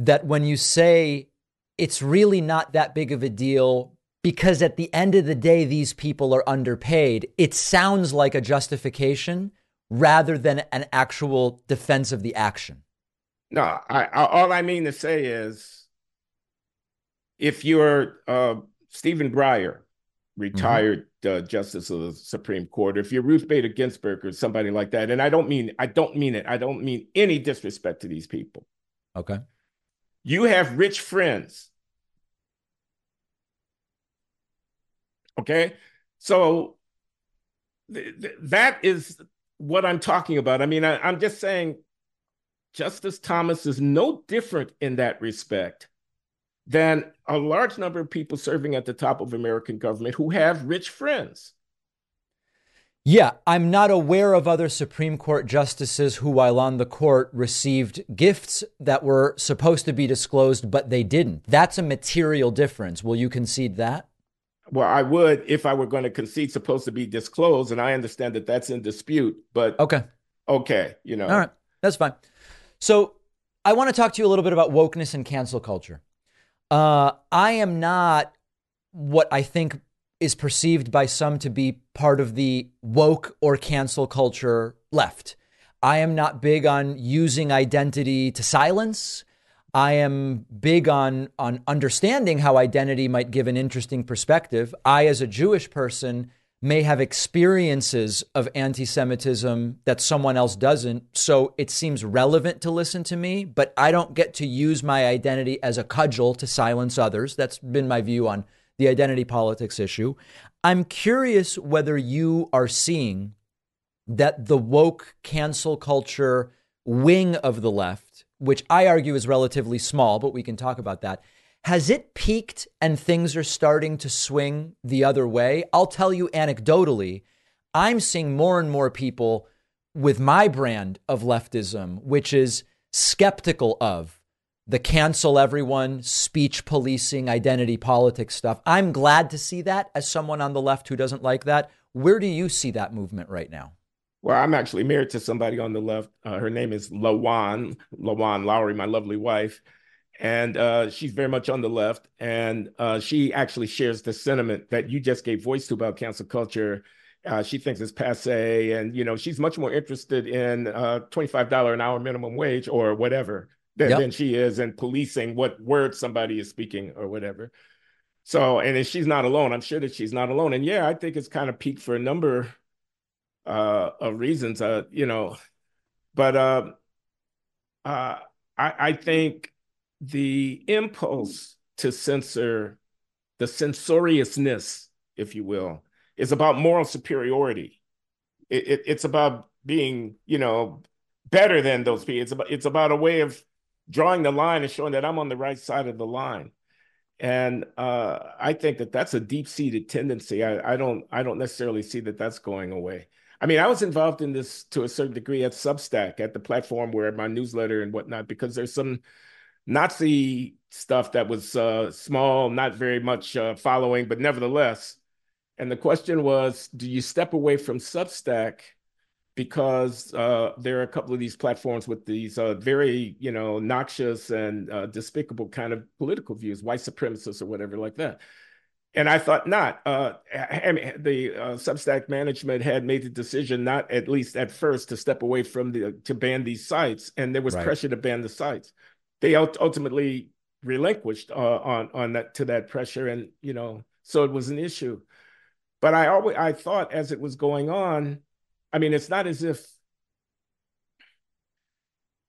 [SPEAKER 1] that when you say it's really not that big of a deal because at the end of the day these people are underpaid, it sounds like a justification rather than an actual defense of the action.
[SPEAKER 3] No, I, I all I mean to say is if you're uh, Stephen Breyer, retired mm-hmm. uh, justice of the Supreme Court, if you're Ruth Bader Ginsburg or somebody like that, and I don't mean I don't mean it. I don't mean any disrespect to these people.
[SPEAKER 1] Okay.
[SPEAKER 3] You have rich friends. Okay. So th- th- that is what I'm talking about. I mean, I, I'm just saying Justice Thomas is no different in that respect than a large number of people serving at the top of American government who have rich friends.
[SPEAKER 1] Yeah, I'm not aware of other Supreme Court justices who, while on the court, received gifts that were supposed to be disclosed, but they didn't. That's a material difference. Will you concede that?
[SPEAKER 3] Well, I would if I were going to concede supposed to be disclosed, and I understand that that's in dispute. But
[SPEAKER 1] okay,
[SPEAKER 3] okay, you know,
[SPEAKER 1] all right, that's fine. So I want to talk to you a little bit about wokeness and cancel culture. Uh, I am not what I think is perceived by some to be part of the woke or cancel culture left. I am not big on using identity to silence. I am big on on understanding how identity might give an interesting perspective. I as a Jewish person may have experiences of anti Semitism that someone else doesn't. So it seems relevant to listen to me, but I don't get to use my identity as a cudgel to silence others. That's been my view on the identity politics issue. I'm curious whether you are seeing that the woke cancel culture wing of the left, which I argue is relatively small, but we can talk about that has it peaked and things are starting to swing the other way? I'll tell you anecdotally, I'm seeing more and more people with my brand of leftism, which is skeptical of the cancel everyone, speech policing, identity politics stuff. I'm glad to see that as someone on the left who doesn't like that. Where do you see that movement right now?
[SPEAKER 3] Well, I'm actually married to somebody on the left. Uh, her name is Lawan, Lawan Loury, my lovely wife and uh, she's very much on the left. And uh, she actually shares the sentiment that you just gave voice to about cancel culture. Uh, she thinks it's passe, and you know she's much more interested in uh, twenty-five dollar an hour minimum wage or whatever than, yep. than she is in policing what words somebody is speaking or whatever. So, and she's not alone. I'm sure that she's not alone. And yeah, I think it's kind of peaked for a number uh, of reasons. Uh, you know, but uh, uh, I, I think the impulse to censor, the censoriousness, if you will, is about moral superiority. It, it, it's about being, you know, better than those people. It's about it's about a way of drawing the line and showing that I'm on the right side of the line. And uh, I think that that's a deep-seated tendency. I, I don't I don't necessarily see that that's going away. I mean, I was involved in this to a certain degree at Substack, at the platform where my newsletter and whatnot, because there's some Nazi stuff that was uh, small, not very much uh, following, but nevertheless. And the question was, do you step away from Substack because uh, there are a couple of these platforms with these uh, very, you know, noxious and uh, despicable kind of political views, white supremacists or whatever like that. And I thought not. Uh, I mean, the uh, Substack management had made the decision, not at least at first, to step away from the to ban these sites, and there was right. pressure to ban the sites. They ultimately relinquished uh, on on that to that pressure, and you know, so it was an issue. But I always I thought as it was going on, I mean, it's not as if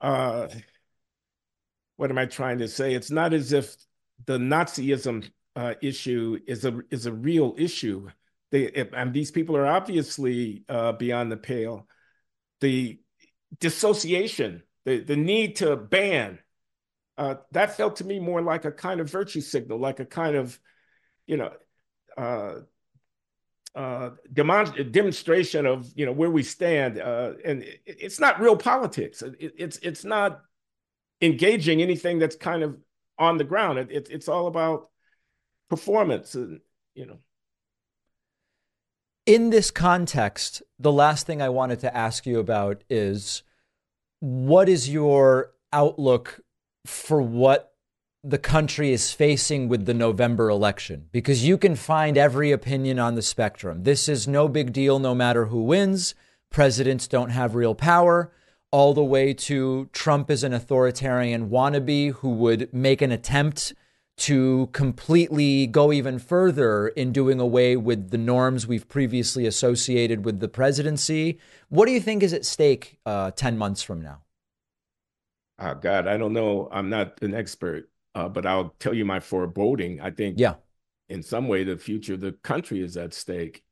[SPEAKER 3] uh, what am I trying to say? It's not as if the Nazism uh, issue is a is a real issue. They and these people are obviously uh, beyond the pale. The dissociation, the the need to ban, uh, that felt to me more like a kind of virtue signal, like a kind of, you know, uh, demonstration of you know where we stand, uh, and it, it's not real politics. It, it's it's not engaging anything that's kind of on the ground. It, it's all about performance and you know
[SPEAKER 1] in this context the last thing i wanted to ask you about is what is your outlook for what the country is facing with the November election because you can find every opinion on the spectrum. This is no big deal no matter who wins. Presidents don't have real power, all the way to Trump is an authoritarian wannabe who would make an attempt to completely go even further in doing away with the norms we've previously associated with the presidency. What do you think is at stake uh, 10 months from now?
[SPEAKER 3] Oh, God, I don't know. I'm not an expert, uh, but I'll tell you my foreboding. I think,
[SPEAKER 1] yeah,
[SPEAKER 3] in some way, the future of the country is at stake.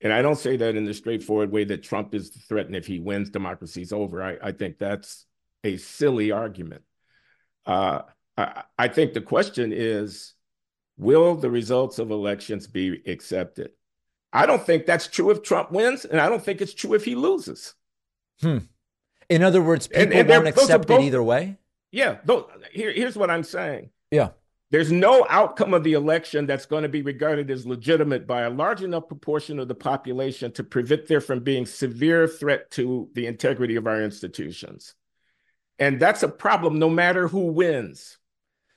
[SPEAKER 3] And I don't say that in the straightforward way that Trump is the threat, and if he wins, democracy's over. I, I think that's a silly argument. Uh, I, I think the question is will the results of elections be accepted? I don't think that's true if Trump wins, and I don't think it's true if he loses.
[SPEAKER 1] Hmm. In other words, people and, and won't accept both, it either way.
[SPEAKER 3] Yeah. Those, here, here's what I'm saying.
[SPEAKER 1] Yeah.
[SPEAKER 3] There's no outcome of the election that's going to be regarded as legitimate by a large enough proportion of the population to prevent there from being severe threat to the integrity of our institutions. And that's a problem no matter who wins.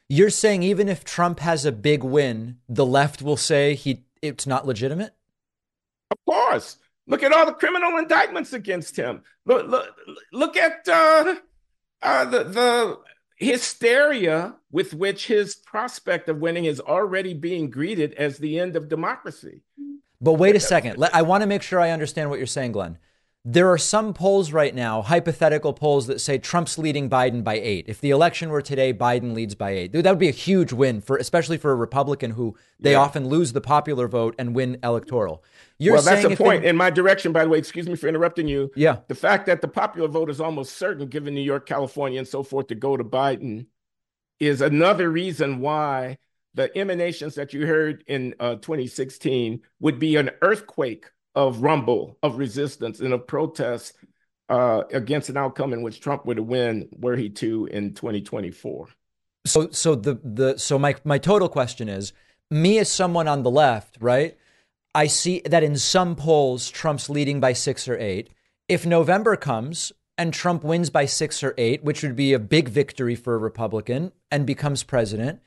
[SPEAKER 1] You're saying even if Trump has a big win, the left will say he it's not legitimate?
[SPEAKER 3] Of course. Look at all the criminal indictments against him. Look, look, look at uh, uh, the the hysteria with which his prospect of winning is already being greeted as the end of democracy.
[SPEAKER 1] But wait a second. I want to make sure I understand what you're saying, Glenn. There are some polls right now, hypothetical polls that say Trump's leading Biden by eight. If the election were today, Biden leads by eight. That would be a huge win for, especially for a Republican who they yeah. often lose the popular vote and win electoral.
[SPEAKER 3] You're well, that's a point in my direction, by the way. Excuse me for interrupting you.
[SPEAKER 1] Yeah.
[SPEAKER 3] The fact that the popular vote is almost certain, given New York, California, and so forth, to go to Biden is another reason why the emanations that you heard in uh, 2016 would be an earthquake of rumble, of resistance, and of protest uh, against an outcome in which Trump would win were he to in 2024.
[SPEAKER 1] So, so the the so my my total question is, me as someone on the left, right? I see that in some polls Trump's leading by six or eight. If November comes and Trump wins by six or eight, which would be a big victory for a Republican, and becomes president,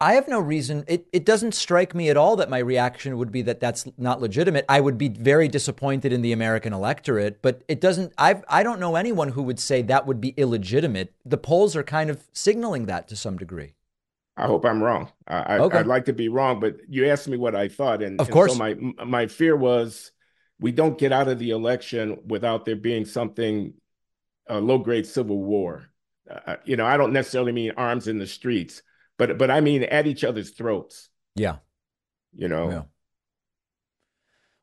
[SPEAKER 1] I have no reason. It, it doesn't strike me at all that my reaction would be that that's not legitimate. I would be very disappointed in the American electorate, but it doesn't. I I don't know anyone who would say that would be illegitimate. The polls are kind of signaling that to some degree.
[SPEAKER 3] I hope I'm wrong. I, okay. I'd like to be wrong, but you asked me what I thought, and
[SPEAKER 1] of course,
[SPEAKER 3] and so my my fear was we don't get out of the election without there being something a low grade civil war. Uh, you know, I don't necessarily mean arms in the streets but but I mean at each other's throats.
[SPEAKER 1] Yeah.
[SPEAKER 3] You know. Yeah.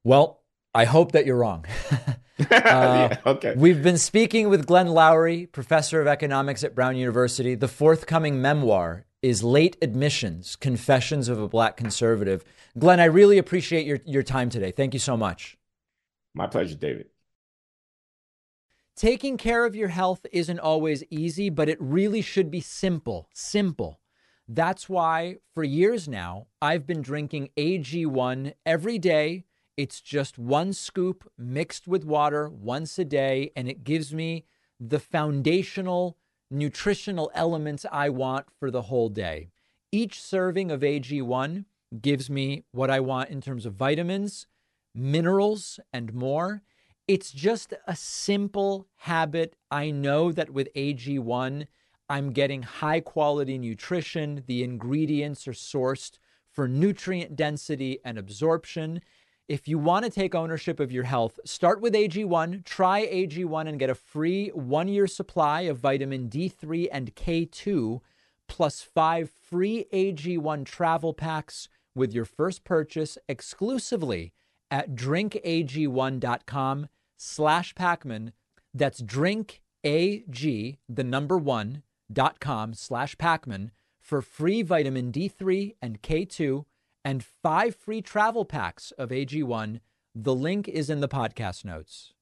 [SPEAKER 1] Well, I hope that you're wrong. uh,
[SPEAKER 3] yeah, okay.
[SPEAKER 1] We've been speaking with Glenn Loury, professor of economics at Brown University. The forthcoming memoir is Late Admissions Confessions of a Black Conservative. Glenn, I really appreciate your, your time today. Thank you so much.
[SPEAKER 3] My pleasure, David.
[SPEAKER 1] Taking care of your health isn't always easy, but it really should be simple. Simple. That's why for years now, I've been drinking AG1 every day It's just one scoop mixed with water once a day, and it gives me the foundational nutritional elements I want for the whole day. Each serving of AG1 gives me what I want in terms of vitamins, minerals, and more. It's just a simple habit. I know that with AG1, I'm getting high quality nutrition. The ingredients are sourced for nutrient density and absorption. If you want to take ownership of your health, start with AG1. Try AG1 and get a free one year supply of vitamin D3 and K2, plus five free AG1 travel packs with your first purchase exclusively at drinkag1.com slash Pakman. That's drinkag, the number one, dot com slash Pakman for free vitamin D3 and K2 and five free travel packs of AG1. The link is in the podcast notes.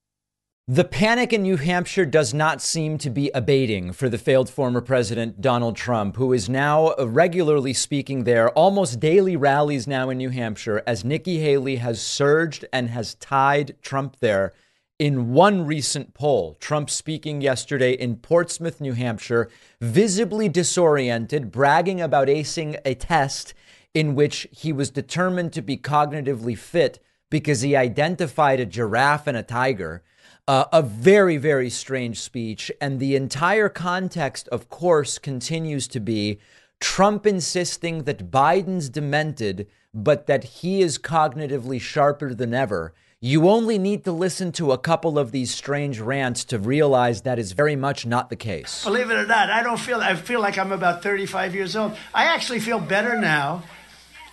[SPEAKER 1] The panic in New Hampshire does not seem to be abating for the failed former president Donald Trump, who is now regularly speaking there, almost daily rallies now in New Hampshire, as Nikki Haley has surged and has tied Trump there. In one recent poll, Trump speaking yesterday in Portsmouth, New Hampshire, visibly disoriented, bragging about acing a test in which he was determined to be cognitively fit because he identified a giraffe and a tiger. Uh, a very, very strange speech. And the entire context, of course, continues to be Trump insisting that Biden's demented, but that he is cognitively sharper than ever. You only need to listen to a couple of these strange rants to realize that is very much not the case.
[SPEAKER 2] Believe it or not, I don't feel I feel like I'm about 35 years old. I actually feel better now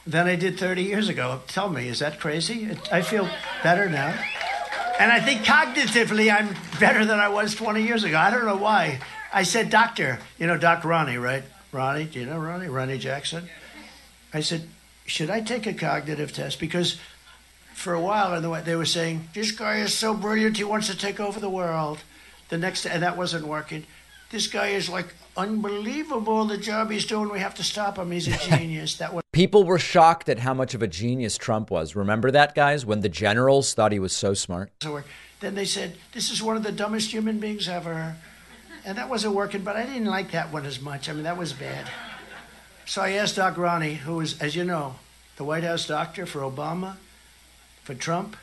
[SPEAKER 2] than I did 30 years ago. Tell me, is that crazy? I feel better now. And I think cognitively, I'm better than I was 20 years ago. I don't know why. I said, Doctor, you know, Doc Ronny, right? Ronny, do you know Ronny? Ronny Jackson? I said, Should I take a cognitive test? Because for a while, and they were saying, This guy is so brilliant, he wants to take over the world. The next, and that wasn't working. This guy is like unbelievable the job he's doing. We have to stop him. He's a genius. That was
[SPEAKER 1] People were shocked at how much of a genius Trump was. Remember that, guys, when the generals thought he was so smart?
[SPEAKER 2] Then they said, This is one of the dumbest human beings ever. And that wasn't working, but I didn't like that one as much. I mean, that was bad. So I asked Doc Ronny, who was, as you know, the White House doctor for Obama, for Trump.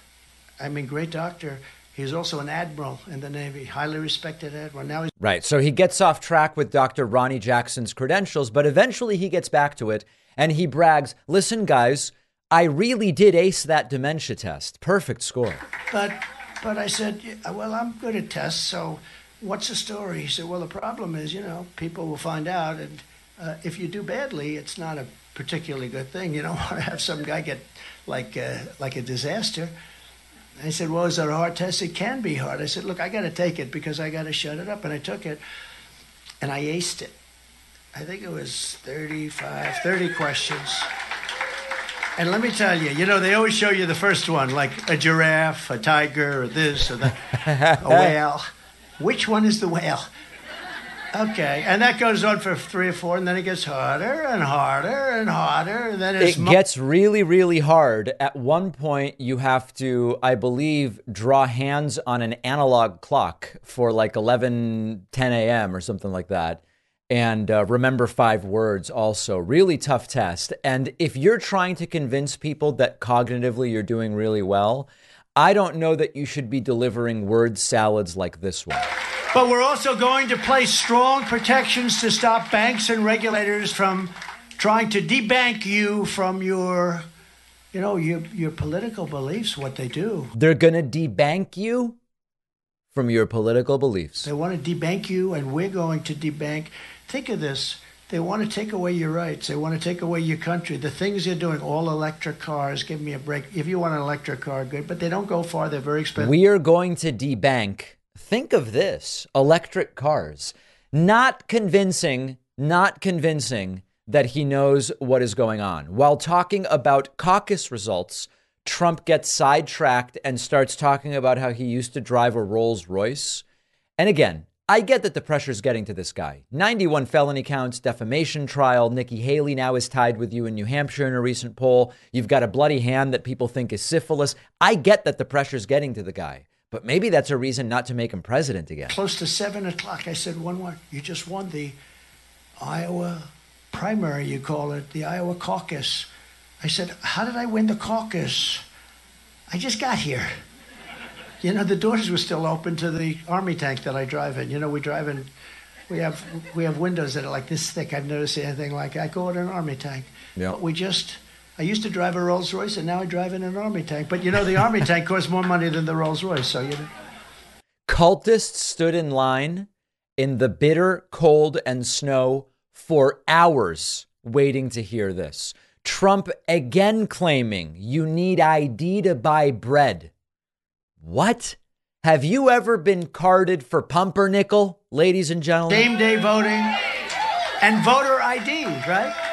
[SPEAKER 2] I mean, great doctor. He's also an admiral in the Navy, highly respected admiral. Now he's
[SPEAKER 1] right. So he gets off track with Dr. Ronny Jackson's credentials, but eventually he gets back to it and he brags, "Listen, guys, I really did ace that dementia test. Perfect score."
[SPEAKER 2] But, but I said, "Well, I'm good at tests, so what's the story?" He said, "Well, the problem is, you know, people will find out, and uh, if you do badly, it's not a particularly good thing. You don't want to have some guy get like uh, like a disaster." I said, Well, is that a hard test? It can be hard. I said, Look, I got to take it because I got to shut it up. And I took it and I aced it. I think it was 35, 30 questions. And let me tell you, you know, they always show you the first one, like a giraffe, a tiger, or this, or that, a whale. Which one is the whale? Okay, and that goes on for three or four, and then it gets harder and harder and harder, and then
[SPEAKER 1] it mo- gets really, really hard. At one point, you have to, I believe, draw hands on an analog clock for like 11, 10 a.m. or something like that, and uh, remember five words. Also, really tough test. And if you're trying to convince people that cognitively you're doing really well, I don't know that you should be delivering word salads like this one.
[SPEAKER 2] But we're also going to place strong protections to stop banks and regulators from trying to debank you from your, you know, your, your political beliefs, what they do.
[SPEAKER 1] They're going to debank you from your political beliefs.
[SPEAKER 2] They want to debank you, and we're going to debank. Think of this. They want to take away your rights. They want to take away your country. The things you're doing, all electric cars, give me a break. If you want an electric car, good, but they don't go far. They're very expensive.
[SPEAKER 1] We are going to debank Think of this electric cars. Not convincing, not convincing that he knows what is going on. While talking about caucus results, Trump gets sidetracked and starts talking about how he used to drive a Rolls Royce. And again, I get that the pressure's getting to this guy. 91 felony counts, defamation trial. Nikki Haley now is tied with you in New Hampshire in a recent poll. You've got a bloody hand that people think is syphilis. I get that the pressure's getting to the guy, but maybe that's a reason not to make him president again.
[SPEAKER 2] Close to seven o'clock, I said, one one. You just won the Iowa primary, you call it, the Iowa caucus. I said, How did I win the caucus? I just got here. You know, the doors were still open to the army tank that I drive in. You know, we drive in, we have we have windows that are like this thick. I've never seen anything like it. I go in an army tank.
[SPEAKER 1] Yeah.
[SPEAKER 2] But we just, I used to drive a Rolls Royce, and now I drive in an army tank. But you know, the army tank costs more money than the Rolls Royce, so you know.
[SPEAKER 1] Cultists stood in line in the bitter cold and snow for hours waiting to hear this. Trump again claiming you need ID to buy bread. What? Have you ever been carded for pumpernickel, ladies and gentlemen?
[SPEAKER 2] Same day voting and voter ID, right?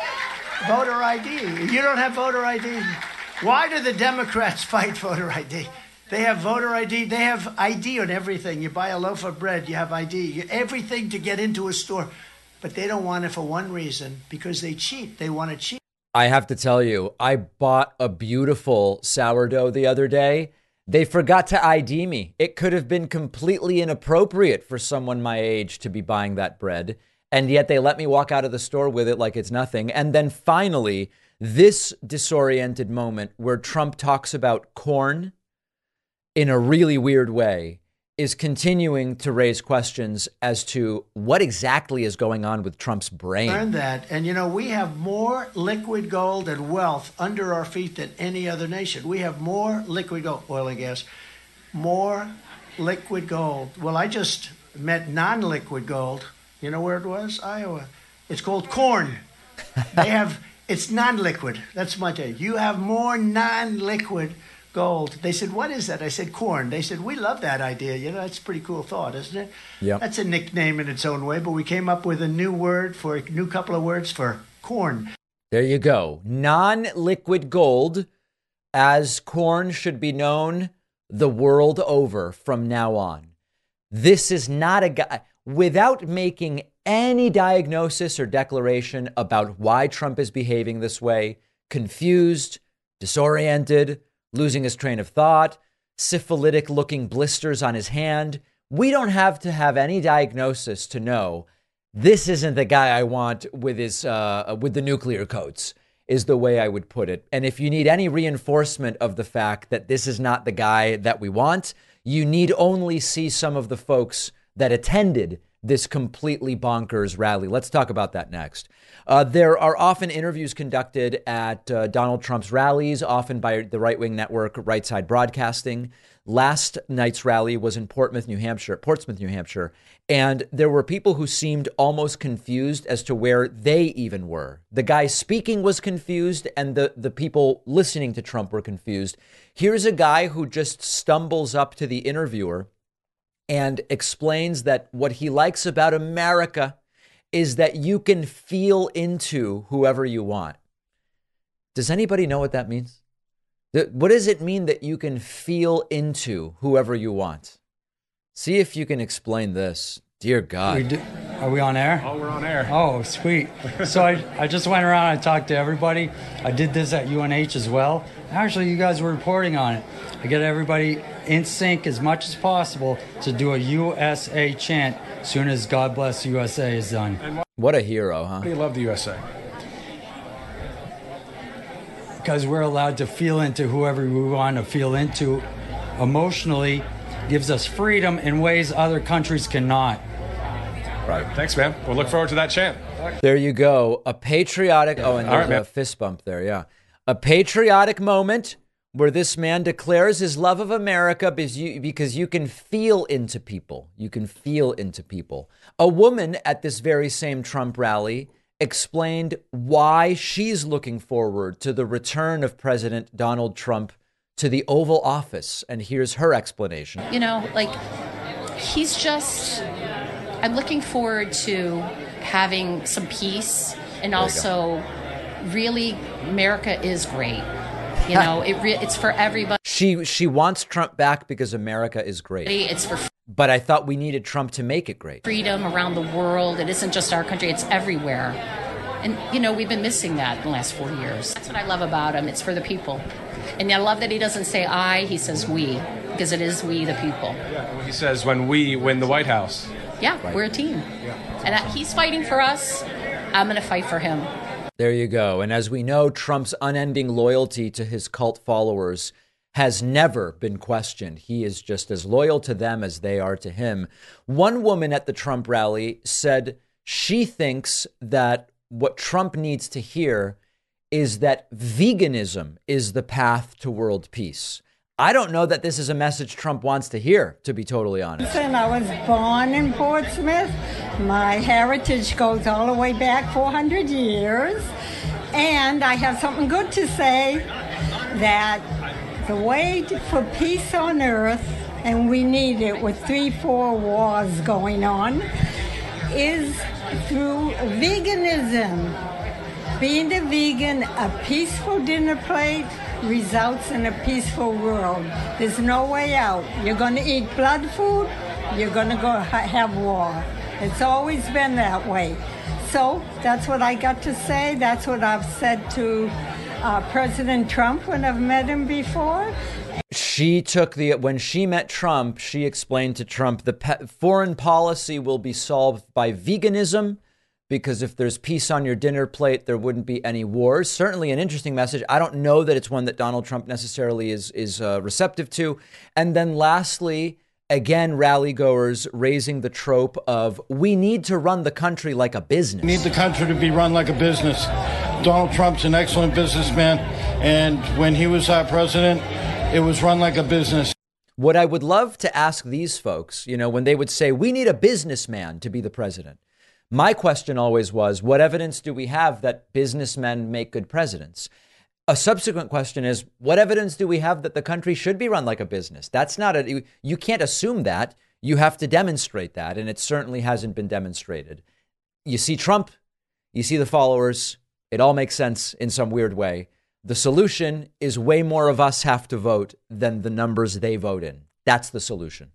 [SPEAKER 2] Voter ID. You don't have voter ID. Why do the Democrats fight voter ID? They have voter ID. They have ID on everything. You buy a loaf of bread, you have ID. You, everything to get into a store. But they don't want it for one reason because they cheat. They want to cheat.
[SPEAKER 1] I have to tell you, I bought a beautiful sourdough the other day. They forgot to ID me. It could have been completely inappropriate for someone my age to be buying that bread. And yet they let me walk out of the store with it like it's nothing. And then finally, this disoriented moment where Trump talks about corn in a really weird way is continuing to raise questions as to what exactly is going on with Trump's brain.
[SPEAKER 2] Learn that. And you know, we have more liquid gold and wealth under our feet than any other nation. We have more liquid gold, oil and gas, more liquid gold. Well, I just met non liquid gold. You know where it was? Iowa. It's called corn. they have, it's non liquid. That's my take. You have more non liquid gold. They said, What is that? I said, Corn. They said, We love that idea. You know, that's a pretty cool thought, isn't it?
[SPEAKER 1] Yep.
[SPEAKER 2] That's a nickname in its own way, but we came up with a new word for a new couple of words for corn.
[SPEAKER 1] There you go. Non liquid gold, as corn should be known the world over from now on. This is not a guy, without making any diagnosis or declaration about why Trump is behaving this way, confused, disoriented, losing his train of thought, syphilitic looking blisters on his hand. We don't have to have any diagnosis to know this isn't the guy I want with his uh, with the nuclear codes is the way I would put it. And if you need any reinforcement of the fact that this is not the guy that we want, you need only see some of the folks that attended this completely bonkers rally. Let's talk about that next. Uh, there are often interviews conducted at uh, Donald Trump's rallies, often by the right wing network Right Side Broadcasting. Last night's rally was in Portsmouth, New Hampshire, Portsmouth, New Hampshire, and there were people who seemed almost confused as to where they even were. The guy speaking was confused, and the, the people listening to Trump were confused. Here's a guy who just stumbles up to the interviewer and explains that what he likes about America is that you can feel into whoever you want. Does anybody know what that means? What does it mean that you can feel into whoever you want? See if you can explain this. Dear God.
[SPEAKER 4] We do, are we on air?
[SPEAKER 3] Oh, we're on air.
[SPEAKER 4] Oh, sweet. So I, I just went around and talked to everybody. I did this at UNH as well. Actually, you guys were reporting on it. I get everybody in sync as much as possible to do a USA chant as soon as God Bless USA is done.
[SPEAKER 1] What a hero, huh?
[SPEAKER 3] You love the USA.
[SPEAKER 4] Because we're allowed to feel into whoever we want to feel into emotionally, gives us freedom in ways other countries cannot.
[SPEAKER 5] Right. Thanks, man. We'll look forward to that chant.
[SPEAKER 1] There you go. A patriotic. Oh, and
[SPEAKER 5] All
[SPEAKER 1] there's
[SPEAKER 5] right,
[SPEAKER 1] a
[SPEAKER 5] man.
[SPEAKER 1] fist bump there. Yeah. A patriotic moment where this man declares his love of America because you, because you can feel into people. You can feel into people. A woman at this very same Trump rally explained why she's looking forward to the return of President Donald Trump to the Oval Office. And here's her explanation.
[SPEAKER 6] you know, like he's just. I'm looking forward to having some peace and also really America is great. You know, it re- it's for everybody.
[SPEAKER 1] She she wants Trump back because America is great.
[SPEAKER 6] It's for
[SPEAKER 1] But I thought we needed Trump to make it great.
[SPEAKER 6] freedom around the world. It isn't just our country, it's everywhere. And, you know, we've been missing that in the last four years. That's what I love about him. It's for the people. And I love that he doesn't say I, he says we, because it is we, the people.
[SPEAKER 5] Yeah, He says when we win the White House.
[SPEAKER 6] Yeah, we're a team. And I, he's fighting for us. I'm going to fight for him.
[SPEAKER 1] There you go. And as we know, Trump's unending loyalty to his cult followers has never been questioned. He is just as loyal to them as they are to him. One woman at the Trump rally said she thinks that what Trump needs to hear is that veganism is the path to world peace. I don't know that this is a message Trump wants to hear, to be totally honest.
[SPEAKER 7] I was born in Portsmouth. My heritage goes all the way back 400 years. And I have something good to say that the way for peace on earth, and we need it with three, four wars going on, is through veganism. Being a vegan, a peaceful dinner plate results in a peaceful world. There's no way out. You're going to eat blood food, you're going to go ha- have war. It's always been that way. So that's what I got to say. That's what I've said to uh, President Trump when I've met him before.
[SPEAKER 1] She took the when she met Trump, she explained to Trump the pe- foreign policy will be solved by veganism because if there's peace on your dinner plate, there wouldn't be any wars. Certainly an interesting message. I don't know that it's one that Donald Trump necessarily is is uh, receptive to. And then lastly, again rally goers raising the trope of we need to run the country like a business.
[SPEAKER 8] need the country to be run like a business. Donald Trump's an excellent businessman, and when he was our president, it was run like a business.
[SPEAKER 1] What I would love to ask these folks, you know, when they would say, we need a businessman to be the president, my question always was, what evidence do we have that businessmen make good presidents? A subsequent question is, what evidence do we have that the country should be run like a business? That's not a, you can't assume that. You have to demonstrate that. And it certainly hasn't been demonstrated. You see Trump, you see the followers, it all makes sense in some weird way. The solution is way more of us have to vote than the numbers they vote in. That's the solution.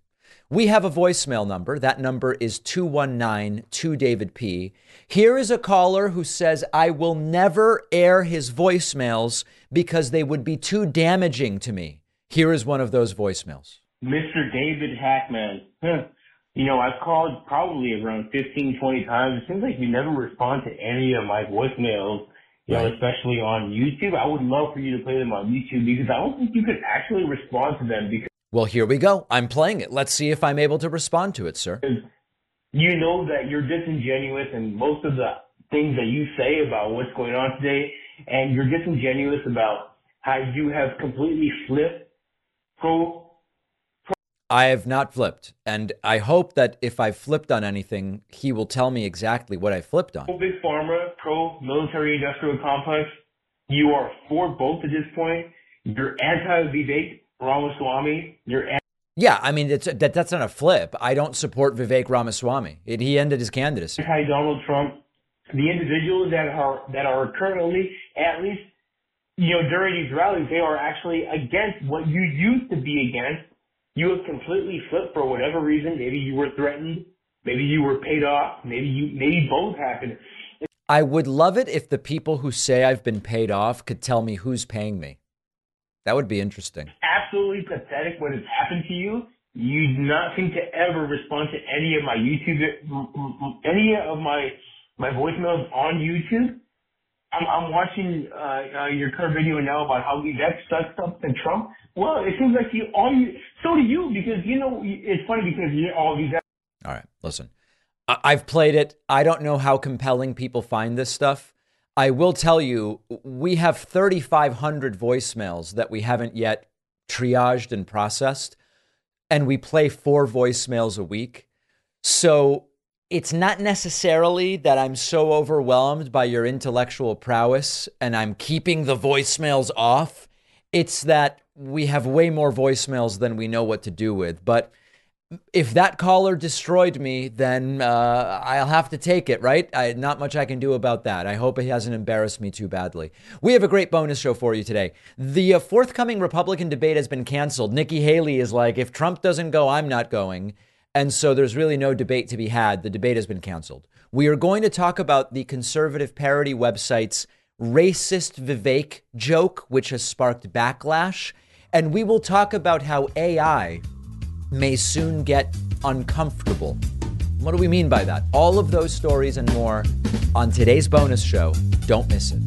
[SPEAKER 1] We have a voicemail number. That number is 219 2 David P. Here is a caller who says, I will never air his voicemails because they would be too damaging to me. Here is one of those voicemails.
[SPEAKER 9] Mr. David Pakman. Huh. You know, I've called probably around 15, 20 times. It seems like you never respond to any of my voicemails, you know, especially on YouTube. I would love for you to play them on YouTube because I don't think you could actually respond to them because
[SPEAKER 1] Well, here we go. I'm playing it. Let's see if I'm able to respond to it, sir.
[SPEAKER 9] you know that you're disingenuous and most of the things that you say about what's going on today, and you're disingenuous about how you have completely flipped pro
[SPEAKER 1] I have not flipped. And I hope that if I flipped on anything, he will tell me exactly what I flipped on.
[SPEAKER 9] pro big pharma, pro military industrial complex. You are for both at this point. You're anti Vivek Ramaswamy. You're
[SPEAKER 1] Yeah, I mean, it's, that, that's not a flip. I don't support Vivek Ramaswamy. It, he ended his candidacy.
[SPEAKER 9] anti Donald Trump. The individuals that are that are currently, at least, you know, during these rallies, they are actually against what you used to be against. You have completely flipped for whatever reason. Maybe you were threatened. Maybe you were paid off. Maybe you maybe both happened.
[SPEAKER 1] I would love it if the people who say I've been paid off could tell me who's paying me. That would be interesting.
[SPEAKER 9] absolutely pathetic what has happened to you. You do not seem to ever respond to any of my YouTube, any of my my voicemails on YouTube. I'm, I'm watching uh, uh, your current video now about how Vivek sucks up to Trump. Well, it seems like you all you. So do you because you know it's funny because you all these
[SPEAKER 1] All right, listen. I- I've played it. I don't know how compelling people find this stuff. I will tell you, we have 3,500 voicemails that we haven't yet triaged and processed, and we play four voicemails a week. So it's not necessarily that I'm so overwhelmed by your intellectual prowess and I'm keeping the voicemails off. It's that we have way more voicemails than we know what to do with. But if that caller destroyed me, then uh, I'll have to take it, right? I, not much I can do about that. I hope it hasn't embarrassed me too badly. We have a great bonus show for you today. The uh, forthcoming Republican debate has been canceled. Nikki Haley is like, if Trump doesn't go, I'm not going. And so there's really no debate to be had. The debate has been canceled. We are going to talk about the conservative parody website's racist Vivek joke, which has sparked backlash. And we will talk about how AI may soon get uncomfortable. What do we mean by that? All of those stories and more on today's bonus show. Don't miss it.